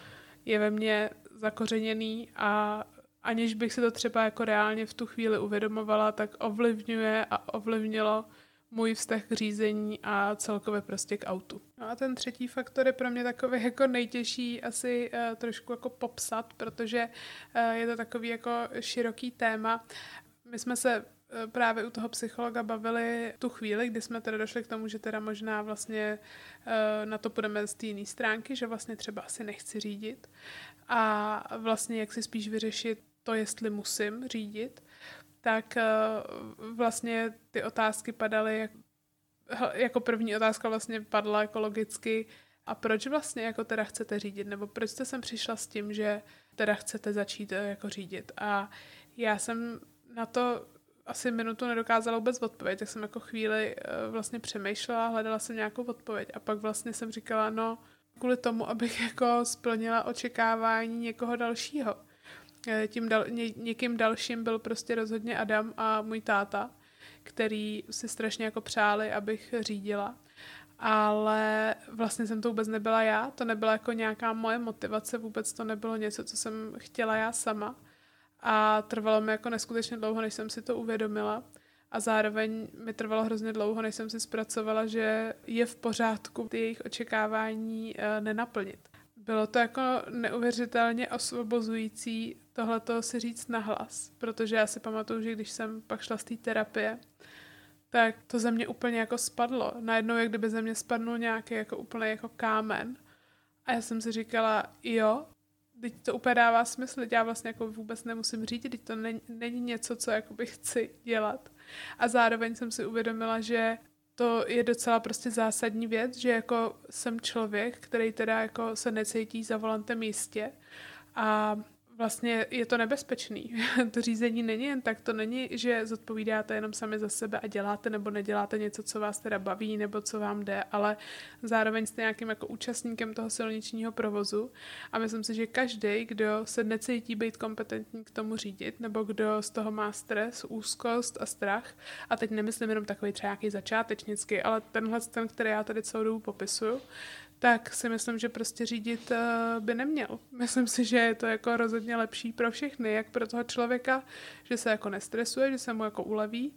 je ve mně zakořeněný a aniž bych si to třeba jako reálně v tu chvíli uvědomovala, tak ovlivňuje a ovlivnilo můj vztah k řízení a celkově prostě k autu. No a ten třetí faktor je pro mě takový jako nejtěžší asi uh, trošku jako popsat, protože uh, je to takový jako široký téma. My jsme se uh, právě u toho psychologa bavili tu chvíli, kdy jsme teda došli k tomu, že teda možná vlastně na to půjdeme z té jiné stránky, že vlastně třeba asi nechci řídit a vlastně jak si spíš vyřešit to, jestli musím řídit tak eh, vlastně ty otázky padaly, jak, jako první otázka vlastně padla ekologicky, a proč vlastně jako teda chcete řídit, nebo proč jste sem přišla s tím, že teda chcete začít eh, jako řídit. A já jsem na to asi minutu nedokázala vůbec odpovědět, tak jsem jako chvíli eh, vlastně přemýšlela, hledala jsem nějakou odpověď a pak vlastně jsem říkala, no kvůli tomu, abych jako splnila očekávání někoho dalšího. Eh, tím dal, ně, někým dalším byl prostě rozhodně Adam a můj táta, který si strašně jako přáli, abych řídila. Ale vlastně jsem to vůbec nebyla já, to nebyla jako nějaká moje motivace, vůbec to nebylo něco, co jsem chtěla já sama. A trvalo mi jako neskutečně dlouho, než jsem si to uvědomila. A zároveň mi trvalo hrozně dlouho, než jsem si zpracovala, že je v pořádku ty jejich očekávání uh, nenaplnit. Bylo to jako neuvěřitelně osvobozující tohleto si říct nahlas, protože já si pamatuju, že když jsem pak šla z té terapie, tak to ze mě úplně jako spadlo. Najednou, jak kdyby ze mě spadnul nějaký jako úplně jako kámen. A já jsem si říkala, jo, teď to úplně dává smysl, teď já vlastně jako vůbec nemusím řídit, teď to není, není něco, co jakoby chci dělat. A zároveň jsem si uvědomila, že to je docela prostě zásadní věc, že jako jsem člověk, který teda jako se necítí za volantem jistě a vlastně je to nebezpečný. to řízení není jen tak, to není, že zodpovídáte jenom sami za sebe a děláte nebo neděláte něco, co vás teda baví nebo co vám jde, ale zároveň jste nějakým jako účastníkem toho silničního provozu a myslím si, že každý, kdo se necítí být kompetentní k tomu řídit nebo kdo z toho má stres, úzkost a strach a teď nemyslím jenom takový třeba nějaký začátečnický, ale tenhle ten, který já tady celou dobu popisuju, tak si myslím, že prostě řídit uh, by neměl. Myslím si, že je to jako rozhodně lepší pro všechny, jak pro toho člověka, že se jako nestresuje, že se mu jako uleví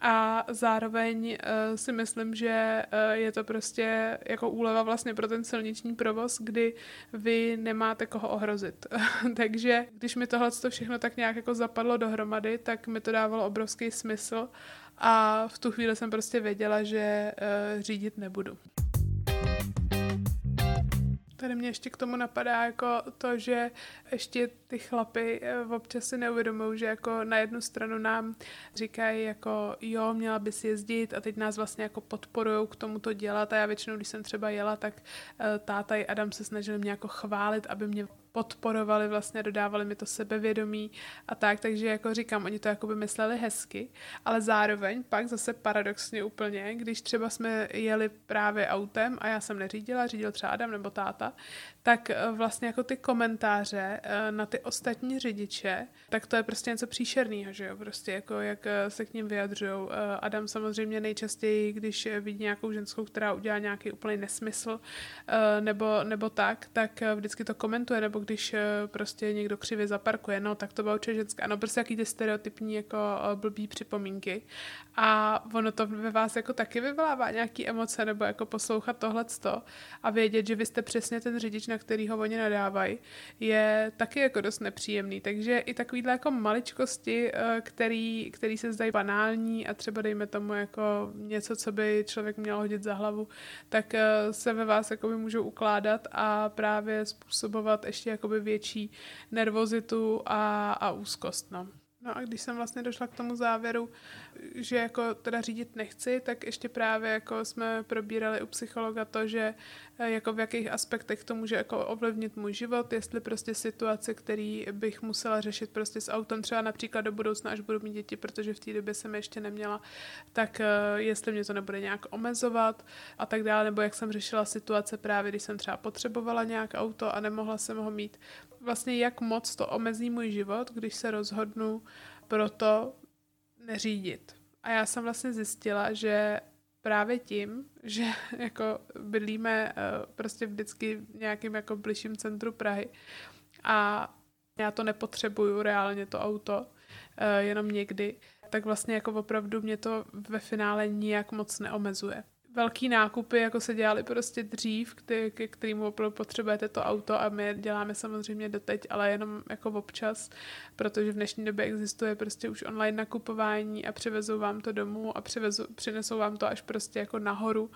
a zároveň uh, si myslím, že uh, je to prostě jako úleva vlastně pro ten silniční provoz, kdy vy nemáte koho ohrozit. Takže když mi tohle všechno tak nějak jako zapadlo dohromady, tak mi to dávalo obrovský smysl a v tu chvíli jsem prostě věděla, že řídit nebudu. Tady mě ještě k tomu napadá jako to, že ještě ty chlapy eh, občas si neuvědomují, že jako na jednu stranu nám říkají jako jo, měla bys jezdit a teď nás vlastně jako podporují k tomu to dělat. A já většinou, když jsem třeba jela, tak eh, táta i Adam se snažili mě jako chválit, aby mě podporovali, vlastně dodávali mi to sebevědomí a tak, takže jako říkám, oni to jako by mysleli hezky, ale zároveň pak zase paradoxně úplně, když třeba jsme jeli právě autem a já jsem neřídila, řídil třeba Adam nebo táta, tak eh, vlastně jako ty komentáře eh, na ty ostatní řidiče, tak to je prostě něco příšerného, že jo, prostě jako jak eh, se k ním vyjadřují. Adam samozřejmě nejčastěji, když vidí nějakou ženskou, která udělá nějaký úplný nesmysl nebo, nebo tak, tak vždycky to komentuje, nebo když prostě někdo křivě zaparkuje, no tak to byla určitě ženská, no prostě jaký ty stereotypní jako blbý připomínky. A ono to ve vás jako taky vyvolává nějaký emoce nebo jako poslouchat tohleto a vědět, že vy jste přesně ten řidič, na kterýho oni nadávají, je taky jako dost nepříjemný. Takže i takovýhle jako maličkosti, eh, který, který se zdají banální a třeba dejme tomu jako něco, co by člověk měl hodit za hlavu, tak eh, se ve vás jakoby můžou ukládat a právě způsobovat ještě jakoby větší nervozitu a, a úzkost. No. No a když jsem vlastně došla k tomu závěru, že jako teda řídit nechci, tak ještě právě jako jsme probírali u psychologa to, že eh, jako v jakých aspektech to může jako ovlivnit můj život, jestli prostě situace, který bych musela řešit prostě s autem, třeba například do budoucna, až budu mít děti, protože v té době jsem ještě neměla, tak eh, jestli mě to nebude nějak omezovat a tak dále, nebo jak jsem řešila situace právě, když jsem třeba potřebovala nějak auto a nemohla jsem ho mít. Vlastně jak moc to omezí můj život, když se rozhodnu pro to neřídit. A já jsem vlastně zjistila, že právě tím, že jako bydlíme uh, prostě vždycky v nějakým jako bližším centru Prahy a já to nepotřebuju reálně to auto, uh, jenom někdy, tak vlastně jako opravdu mě to ve finále nijak moc neomezuje velký nákupy, jako se dělali prostě dřív, který, ke kterému opravdu potřebujete to auto a my děláme samozřejmě doteď, ale jenom jako občas, protože v dnešní době existuje prostě už online nakupování a přivezou vám to domů a přivezu, přinesou vám to až prostě jako nahoru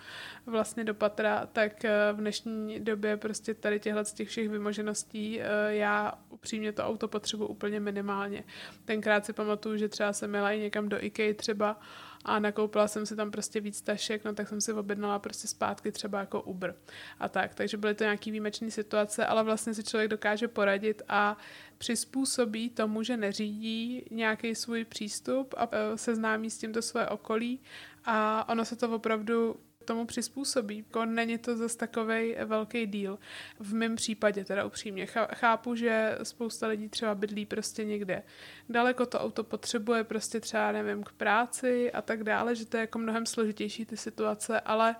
vlastně do patra, tak eh, v dnešní době prostě tady těchhle z těch všech vymožeností eh, já upřímně to auto potřebuji úplně minimálně. Tenkrát si pamatuju, že třeba jsem měla i někam do IKEA třeba a nakoupila jsem si tam prostě víc tašek, no tak jsem si objednala prostě zpátky třeba jako Uber a tak. Takže byly to nějaký výjimečné situace, ale vlastně si člověk dokáže poradit a přizpůsobí tomu, že neřídí nějaký svůj přístup a e, seznámí s tímto své okolí a ono se to opravdu tomu přizpůsobí. Jako není to zase takový velký díl. V mém případě teda upřímně. Chápu, že spousta lidí třeba bydlí prostě někde daleko to auto potřebuje prostě třeba, nevím, k práci a tak dále, že to je jako mnohem složitější ty situace, ale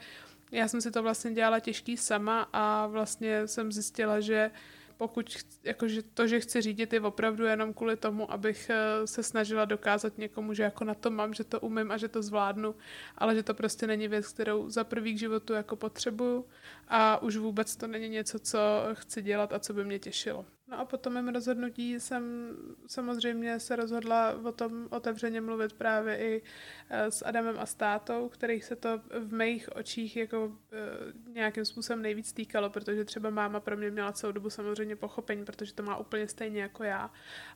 já jsem si to vlastně dělala těžký sama a vlastně jsem zjistila, že pokud jakože to, že chci řídit, je opravdu jenom kvůli tomu, abych eh, se snažila dokázat někomu, že jako na to mám, že to umím a že to zvládnu, ale že to prostě není věc, kterou za prvý k životu jako potřebuju a už vůbec to není něco, co chci dělat a co by mě těšilo. No a po tom mém rozhodnutí jsem samozřejmě se rozhodla o tom otevřeně mluvit právě i eh, s Adamem a s tátou, kterých se to v mých očích jako eh, nějakým způsobem nejvíc týkalo, protože třeba máma pro mě měla celou dobu samozřejmě pochopení, protože to má úplně stejně jako já.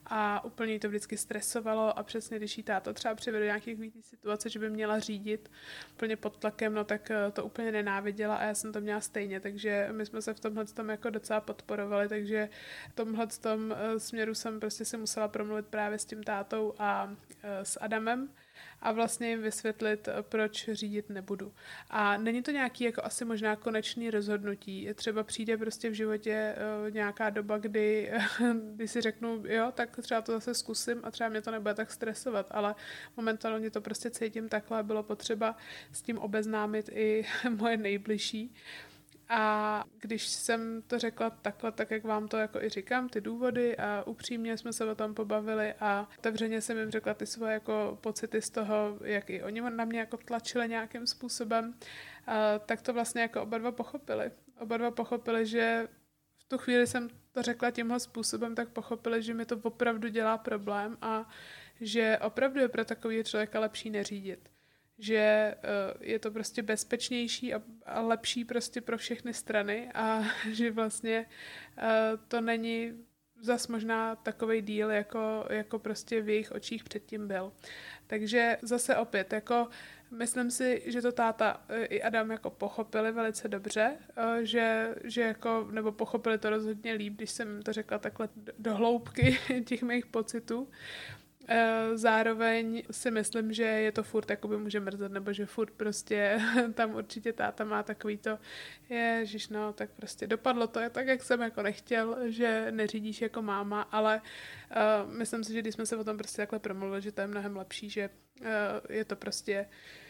A úplně to vždycky stresovalo a přesně když jí táta třeba přivedl nějakých vící situace, že by měla řídit úplně pod tlakem, no tak eh, to úplně nenáviděla a já jsem to měla stejně, takže my jsme se v tomhle tom jako docela podporovali, takže to tomhle tom eh, směru jsem prostě si musela promluvit právě s tím tátou a eh, s Adamem a vlastně jim vysvětlit, eh, proč řídit nebudu. A není to nějaký jako asi možná konečný rozhodnutí. Třeba přijde prostě v životě nějaká doba, kdy, kdy si řeknu, jo, tak třeba to zase zkusím a třeba mě to nebude tak stresovat, ale momentálně to prostě cítím takhle, bylo potřeba s tím obeznámit i moje nejbližší. A když jsem to řekla takhle, tak jak vám to jako i říkám, ty důvody a upřímně jsme se o tom pobavili a otevřeně jsem jim řekla ty svoje jako pocity z toho, jak i oni na mě jako tlačili nějakým způsobem, a tak to vlastně jako oba dva pochopili. Oba dva pochopili, že v tu chvíli jsem to řekla tímhle způsobem, tak pochopili, že mi to opravdu dělá problém a že opravdu je pro takového člověka lepší neřídit že uh, je to prostě bezpečnější a, lepší prostě pro všechny strany a že vlastně uh, to není zas možná takový díl, jako, jako prostě v jejich očích předtím byl. Takže zase opět, jako myslím si, že to táta eh, i Adam jako pochopili velice dobře, že, že jako, nebo pochopili to rozhodně líp, když jsem to řekla takhle do hloubky těch mých pocitů. Eh, zároveň si myslím, že je to furt jakoby může mrzet, nebo že furt prostě tam určitě táta má takový to, ježiš no, tak prostě dopadlo to tak, jak jsem jako nechtěl, že neřídíš jako máma, ale uh, myslím si, že když jsme se o tom prostě takhle promluvili, že to je mnohem lepší, že uh, je to prostě uh,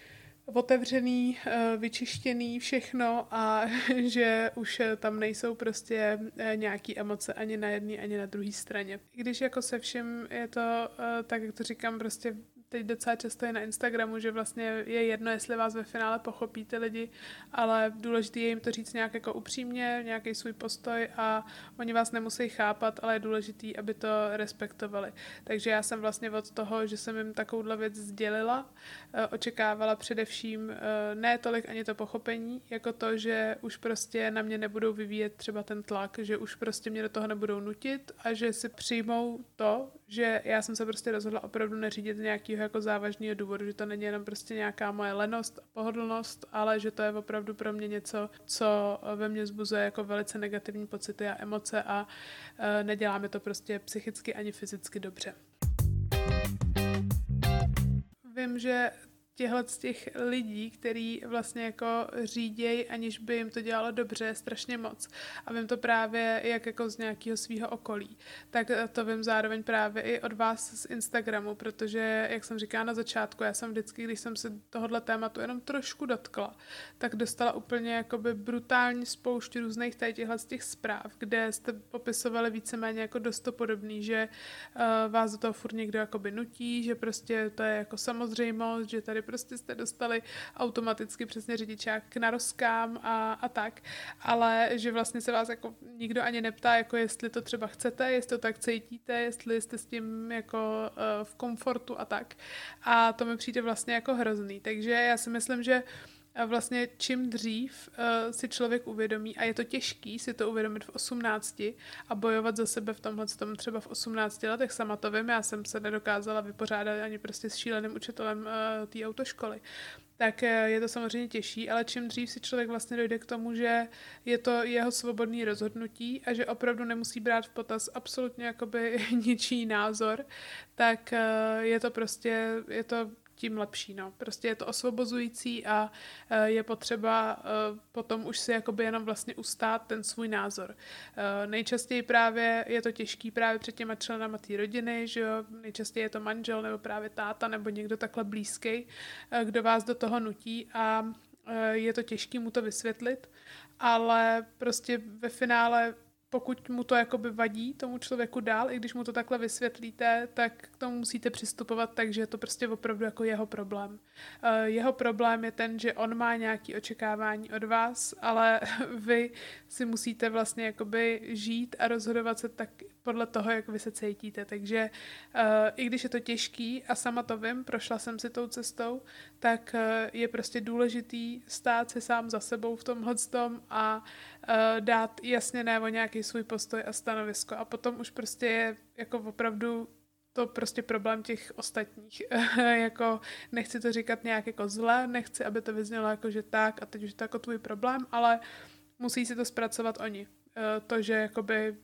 otevřený, eh, vyčištěný všechno a že už tam nejsou prostě eh, nějaký emoce ani na jedné, ani na druhé straně. I když jako se vším je to, eh, tak jak to říkám, prostě teď docela často je na Instagramu, že vlastně je jedno, jestli vás ve finále pochopí ty lidi, ale důležité je jim to říct nějak jako upřímně, nějaký svůj postoj a oni vás nemusí chápat, ale je důležité, aby to respektovali. Takže já jsem vlastně od toho, že jsem jim takovouhle věc sdělila, eh, očekávala především eh, ne tolik ani to pochopení, jako to, že už prostě na mě nebudou vyvíjet třeba ten tlak, že už prostě mě do toho nebudou nutit a že si přijmou to, že já jsem se prostě rozhodla opravdu neřídit nějakého jako závažného důvodu, že to není jenom prostě nějaká moje lenost a pohodlnost, ale že to je opravdu pro mě něco, co ve mně zbuzuje jako velice negativní pocity a emoce a uh, nedělá mi to prostě psychicky ani fyzicky dobře. Vím, že těchto z těch lidí, který vlastně jako řídějí, aniž by jim to dělalo dobře, strašně moc. A vím to právě jak jako z nějakého svého okolí. Tak to vím zároveň právě i od vás z Instagramu, protože, jak jsem říkala na začátku, já jsem vždycky, když jsem se tohohle tématu jenom trošku dotkla, tak dostala úplně jakoby brutální spoušť různých tady těchto z těch zpráv, kde jste popisovali víceméně jako dost podobný, že uh, vás do toho furt někdo jakoby nutí, že prostě to je jako samozřejmost, že tady prostě jste dostali automaticky přesně řidičák k narozkám a, a tak, ale že vlastně se vás jako nikdo ani neptá, jako jestli to třeba chcete, jestli to tak cítíte, jestli jste s tím jako uh, v komfortu a tak. A to mi přijde vlastně jako hrozný. Takže já si myslím, že a vlastně čím dřív uh, si člověk uvědomí, a je to těžký si to uvědomit v 18 a bojovat za sebe v tomhle tom třeba v 18 letech, sama to vím, já jsem se nedokázala vypořádat ani prostě s šíleným učitelem uh, té autoškoly. Tak eh, je to samozřejmě těžší, ale čím dřív si člověk vlastně dojde k tomu, že je to jeho svobodný rozhodnutí a že opravdu nemusí brát v potaz absolutně jakoby ničí názor, tak je to prostě, je to tím lepší. No. Prostě je to osvobozující a e, je potřeba e, potom už si jakoby jenom vlastně ustát ten svůj názor. E, nejčastěji právě je to těžký právě před těma členama té rodiny, že jo? nejčastěji je to manžel nebo právě táta nebo někdo takhle blízký, kdo vás do toho nutí a je to těžké mu to vysvětlit, ale prostě ve finále pokud mu to jakoby vadí tomu člověku dál, i když mu to takhle vysvětlíte, tak k tomu musíte přistupovat tak, že je to prostě opravdu jako jeho problém. Uh, jeho problém je ten, že on má nějaké očekávání od vás, ale vy si musíte vlastně jakoby žít a rozhodovat se tak podle toho, jak vy se cítíte. Takže uh, i když je to těžký a sama to vím, prošla jsem si tou cestou, tak uh, je prostě důležitý stát se sám za sebou v tomhle tom a uh, dát jasně nebo nějaký svůj postoj a stanovisko. A potom už prostě je jako opravdu to prostě problém těch ostatních. jako nechci to říkat nějak jako zle, nechci, aby to vyznělo jako, že tak a teď už je to jako tvůj problém, ale musí si to zpracovat oni. To, že jakoby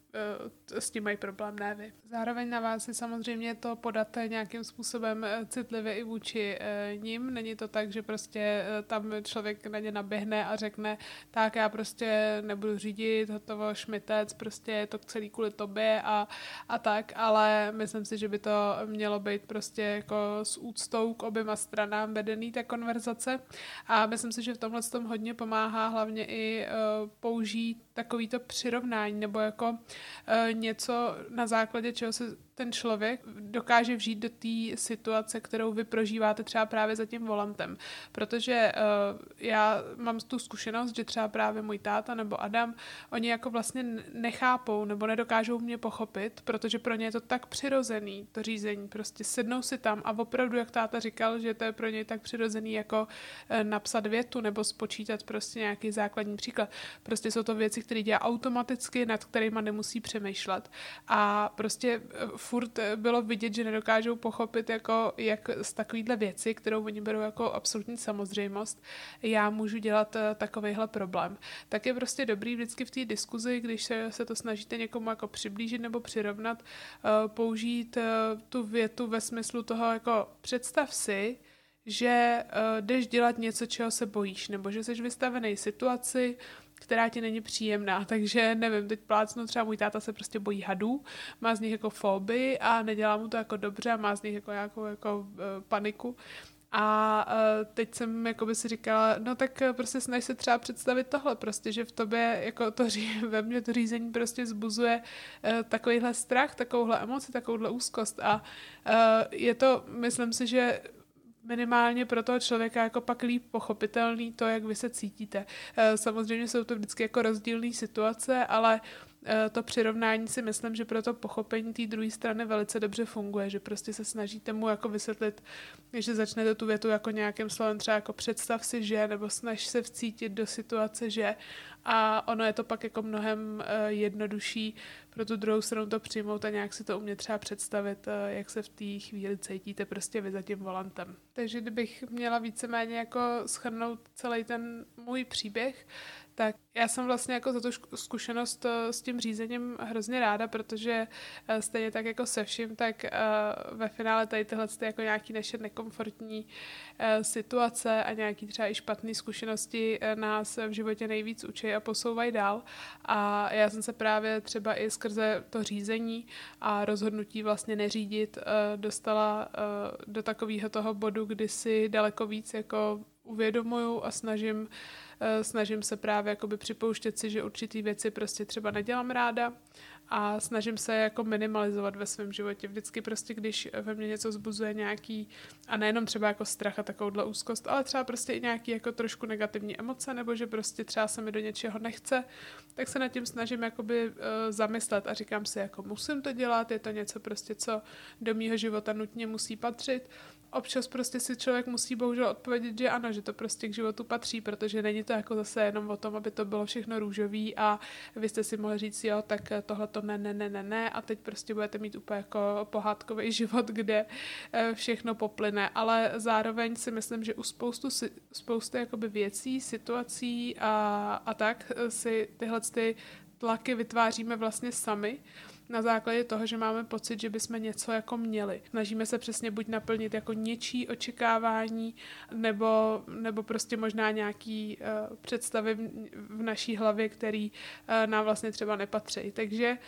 s tím mají problém, ne vy. Zároveň na vás je samozřejmě to podat nějakým způsobem citlivě i vůči ním. Není to tak, že prostě tam člověk na ně naběhne a řekne, tak já prostě nebudu řídit, hotovo, šmitec, prostě je to celý kvůli tobě a, a tak, ale myslím si, že by to mělo být prostě jako s úctou k oběma stranám vedený ta konverzace a myslím si, že v tomhle tom hodně pomáhá hlavně i použít takovýto přirovnání nebo jako uh, něco na základě čeho se ten člověk dokáže vžít do té situace, kterou vy prožíváte třeba právě za tím volantem. Protože uh, já mám tu zkušenost, že třeba právě můj táta nebo Adam, oni jako vlastně nechápou nebo nedokážou mě pochopit, protože pro ně je to tak přirozený, to řízení. Prostě sednou si tam a opravdu, jak táta říkal, že to je pro ně tak přirozený jako uh, napsat větu nebo spočítat prostě nějaký základní příklad. Prostě jsou to věci, které dělá automaticky, nad kterými nemusí přemýšlet. A prostě uh, furt eh, bylo vidět, že nedokážou pochopit, jako, jak z takovýhle věci, kterou oni berou jako absolutní samozřejmost, já můžu dělat eh, takovýhle problém. Tak je prostě dobrý vždycky v té diskuzi, když se, se to snažíte někomu jako přiblížit nebo přirovnat, eh, použít tu větu ve smyslu toho, jako představ si, že jdeš dělat něco, čeho se bojíš, nebo že jsi vystavený situaci, která ti není příjemná. Takže nevím, teď plácnu třeba můj táta se prostě bojí hadů, má z nich jako fobii a nedělá mu to jako dobře a má z nich jako nějakou jako uh, paniku. A uh, teď jsem jako by si říkala, no tak uh, prostě snaž se třeba představit tohle, prostě, že v tobě jako to ve mně to řízení prostě zbuzuje takovýhle strach, takovouhle emoci, takovouhle úzkost a je to, myslím si, že minimálně pro toho člověka jako pak líp pochopitelný to, jak vy se cítíte. Eh, samozřejmě jsou to vždycky jako rozdílné situace, ale to přirovnání si myslím, že pro to pochopení té druhé strany velice dobře funguje, že prostě se snažíte mu jako vysvětlit, že začnete tu větu jako nějakým slovem třeba jako představ si, že, nebo snaž se vcítit do situace, že a ono je to pak jako mnohem uh, jednodušší pro tu druhou stranu to přijmout a nějak si to umět třeba představit, uh, jak se v té chvíli cítíte prostě vy za tím volantem. Takže kdybych měla víceméně jako schrnout celý ten můj příběh, tak já jsem vlastně jako za tu zkušenost eh, s tím řízením hrozně ráda, protože eh, stejně tak jako se vším, tak eh, ve finále tady tyhle ty jako nějaký naše nekomfortní situace a nějaký třeba i špatné zkušenosti nás v životě nejvíc učí a posouvají dál. A já jsem se právě třeba i skrze to řízení a rozhodnutí vlastně neřídit dostala do takového toho bodu, kdy si daleko víc jako uvědomuju a snažím Eh, snažím se právě jakoby připouštět si, že určitý věci prostě třeba nedělám ráda a snažím se jako minimalizovat ve svém životě. Vždycky prostě, když ve mně něco zbuzuje nějaký, a nejenom třeba jako strach a takovouhle úzkost, ale třeba prostě i nějaký jako trošku negativní emoce, nebo že prostě třeba se mi do něčeho nechce, tak se nad tím snažím jakoby uh, zamyslet a říkám si, jako musím to dělat, je to něco prostě, co do mýho života nutně musí patřit občas prostě si člověk musí bohužel odpovědět, že ano, že to prostě k životu patří, protože není to jako zase jenom o tom, aby to bylo všechno růžový a vy jste si mohli říct, jo, tak tohle to ne, ne, ne, ne, ne a teď prostě budete mít úplně jako pohádkový život, kde eh, všechno poplyne, ale zároveň si myslím, že u spoustu, spousty jakoby věcí, situací a, a tak eh, si tyhle ty tlaky vytváříme vlastně sami, na základě toho, že máme pocit, že bychom něco jako měli. Snažíme se přesně buď naplnit jako něčí očekávání, nebo, nebo prostě možná nějaký uh, představy v, v naší hlavě, který uh, nám vlastně třeba nepatří. Takže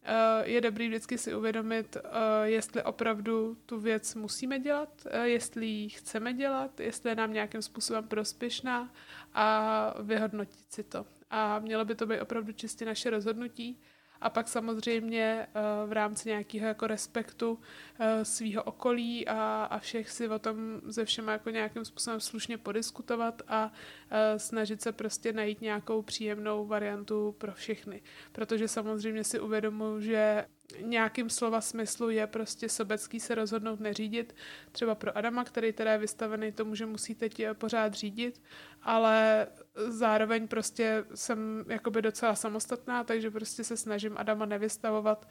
Uh, je dobrý vždycky si uvědomit, jestli opravdu tu věc musíme dělat, jestli ji chceme dělat, jestli je nám nějakým způsobem prospěšná a vyhodnotit si to. A mělo by to být opravdu čistě naše rozhodnutí a pak samozřejmě eh, v rámci nějakého jako respektu eh, svého okolí a, a všech si o tom ze všem jako nějakým způsobem slušně podiskutovat a eh, snažit se prostě najít nějakou příjemnou variantu pro všechny. Protože samozřejmě si uvědomuji, že nějakým slova smyslu je prostě sobecký se rozhodnout neřídit. Třeba pro Adama, který teda je vystavený tomu, že musí teď pořád řídit, ale zároveň prostě jsem jakoby docela samostatná, takže prostě se snažím Adama nevystavovat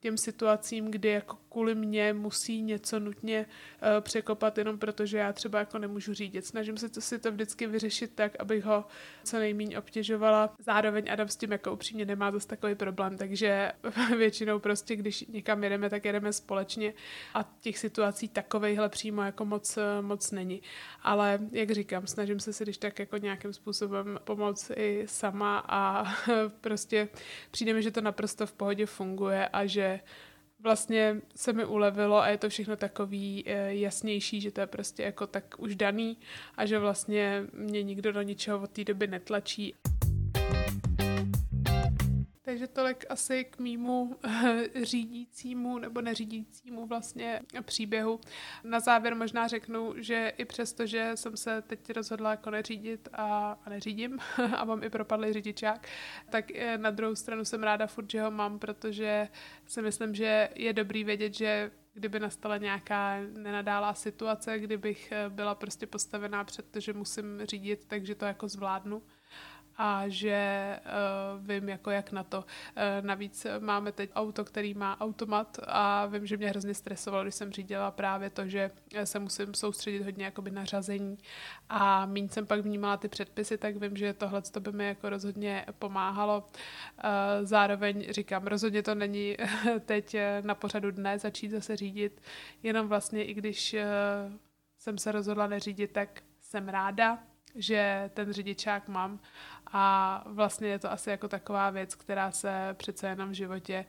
těm situacím, kdy jako kvůli mě musí něco nutně uh, překopat jenom protože já třeba jako nemůžu řídit. Snažím se to si to vždycky vyřešit tak, abych ho co nejméně obtěžovala. Zároveň Adam s tím jako upřímně nemá dost takový problém, takže většinou prostě, když někam jedeme, tak jedeme společně a těch situací takovejhle přímo jako moc, moc není. Ale jak říkám, snažím se si když tak jako nějakým způsobem pomoct i sama a prostě přijde mi, že to naprosto v pohodě funguje a že vlastně se mi ulevilo a je to všechno takový eh, jasnější, že to je prostě jako tak už daný a že vlastně mě nikdo do ničeho od té doby netlačí. Takže tolik asi k mýmu eh, řídícímu nebo neřídícímu vlastně příběhu. Na závěr možná řeknu, že i přesto, že jsem se teď rozhodla jako neřídit a, a neřídím a mám i propadlý řidičák, tak eh, na druhou stranu jsem ráda furt, že ho mám, protože si myslím, že je dobrý vědět, že kdyby nastala nějaká nenadálá situace, kdybych eh, byla prostě postavená před to, že musím řídit, takže to jako zvládnu a že uh, vím jako jak na to. Uh, navíc máme teď auto, který má automat a vím, že mě hrozně stresovalo, když jsem řídila právě to, že se musím soustředit hodně jakoby na řazení a míň jsem pak vnímala ty předpisy, tak vím, že tohle to by mi jako rozhodně pomáhalo. Uh, zároveň říkám, rozhodně to není teď na pořadu dne začít zase řídit, jenom vlastně i když uh, jsem se rozhodla neřídit, tak jsem ráda, že ten řidičák mám a vlastně je to asi jako taková věc, která se přece jenom v životě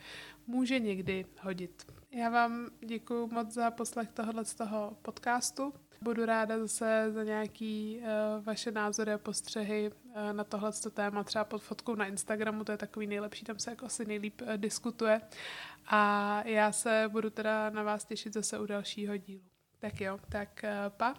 může někdy hodit. Já vám děkuji moc za poslech tohohle z toho podcastu. Budu ráda zase za nějaký uh, vaše názory a postřehy uh, na tohle téma, třeba pod fotkou na Instagramu, to je takový nejlepší, tam se jako asi nejlíp uh, diskutuje. A já se budu teda na vás těšit zase u dalšího dílu. Tak jo, tak uh, pa.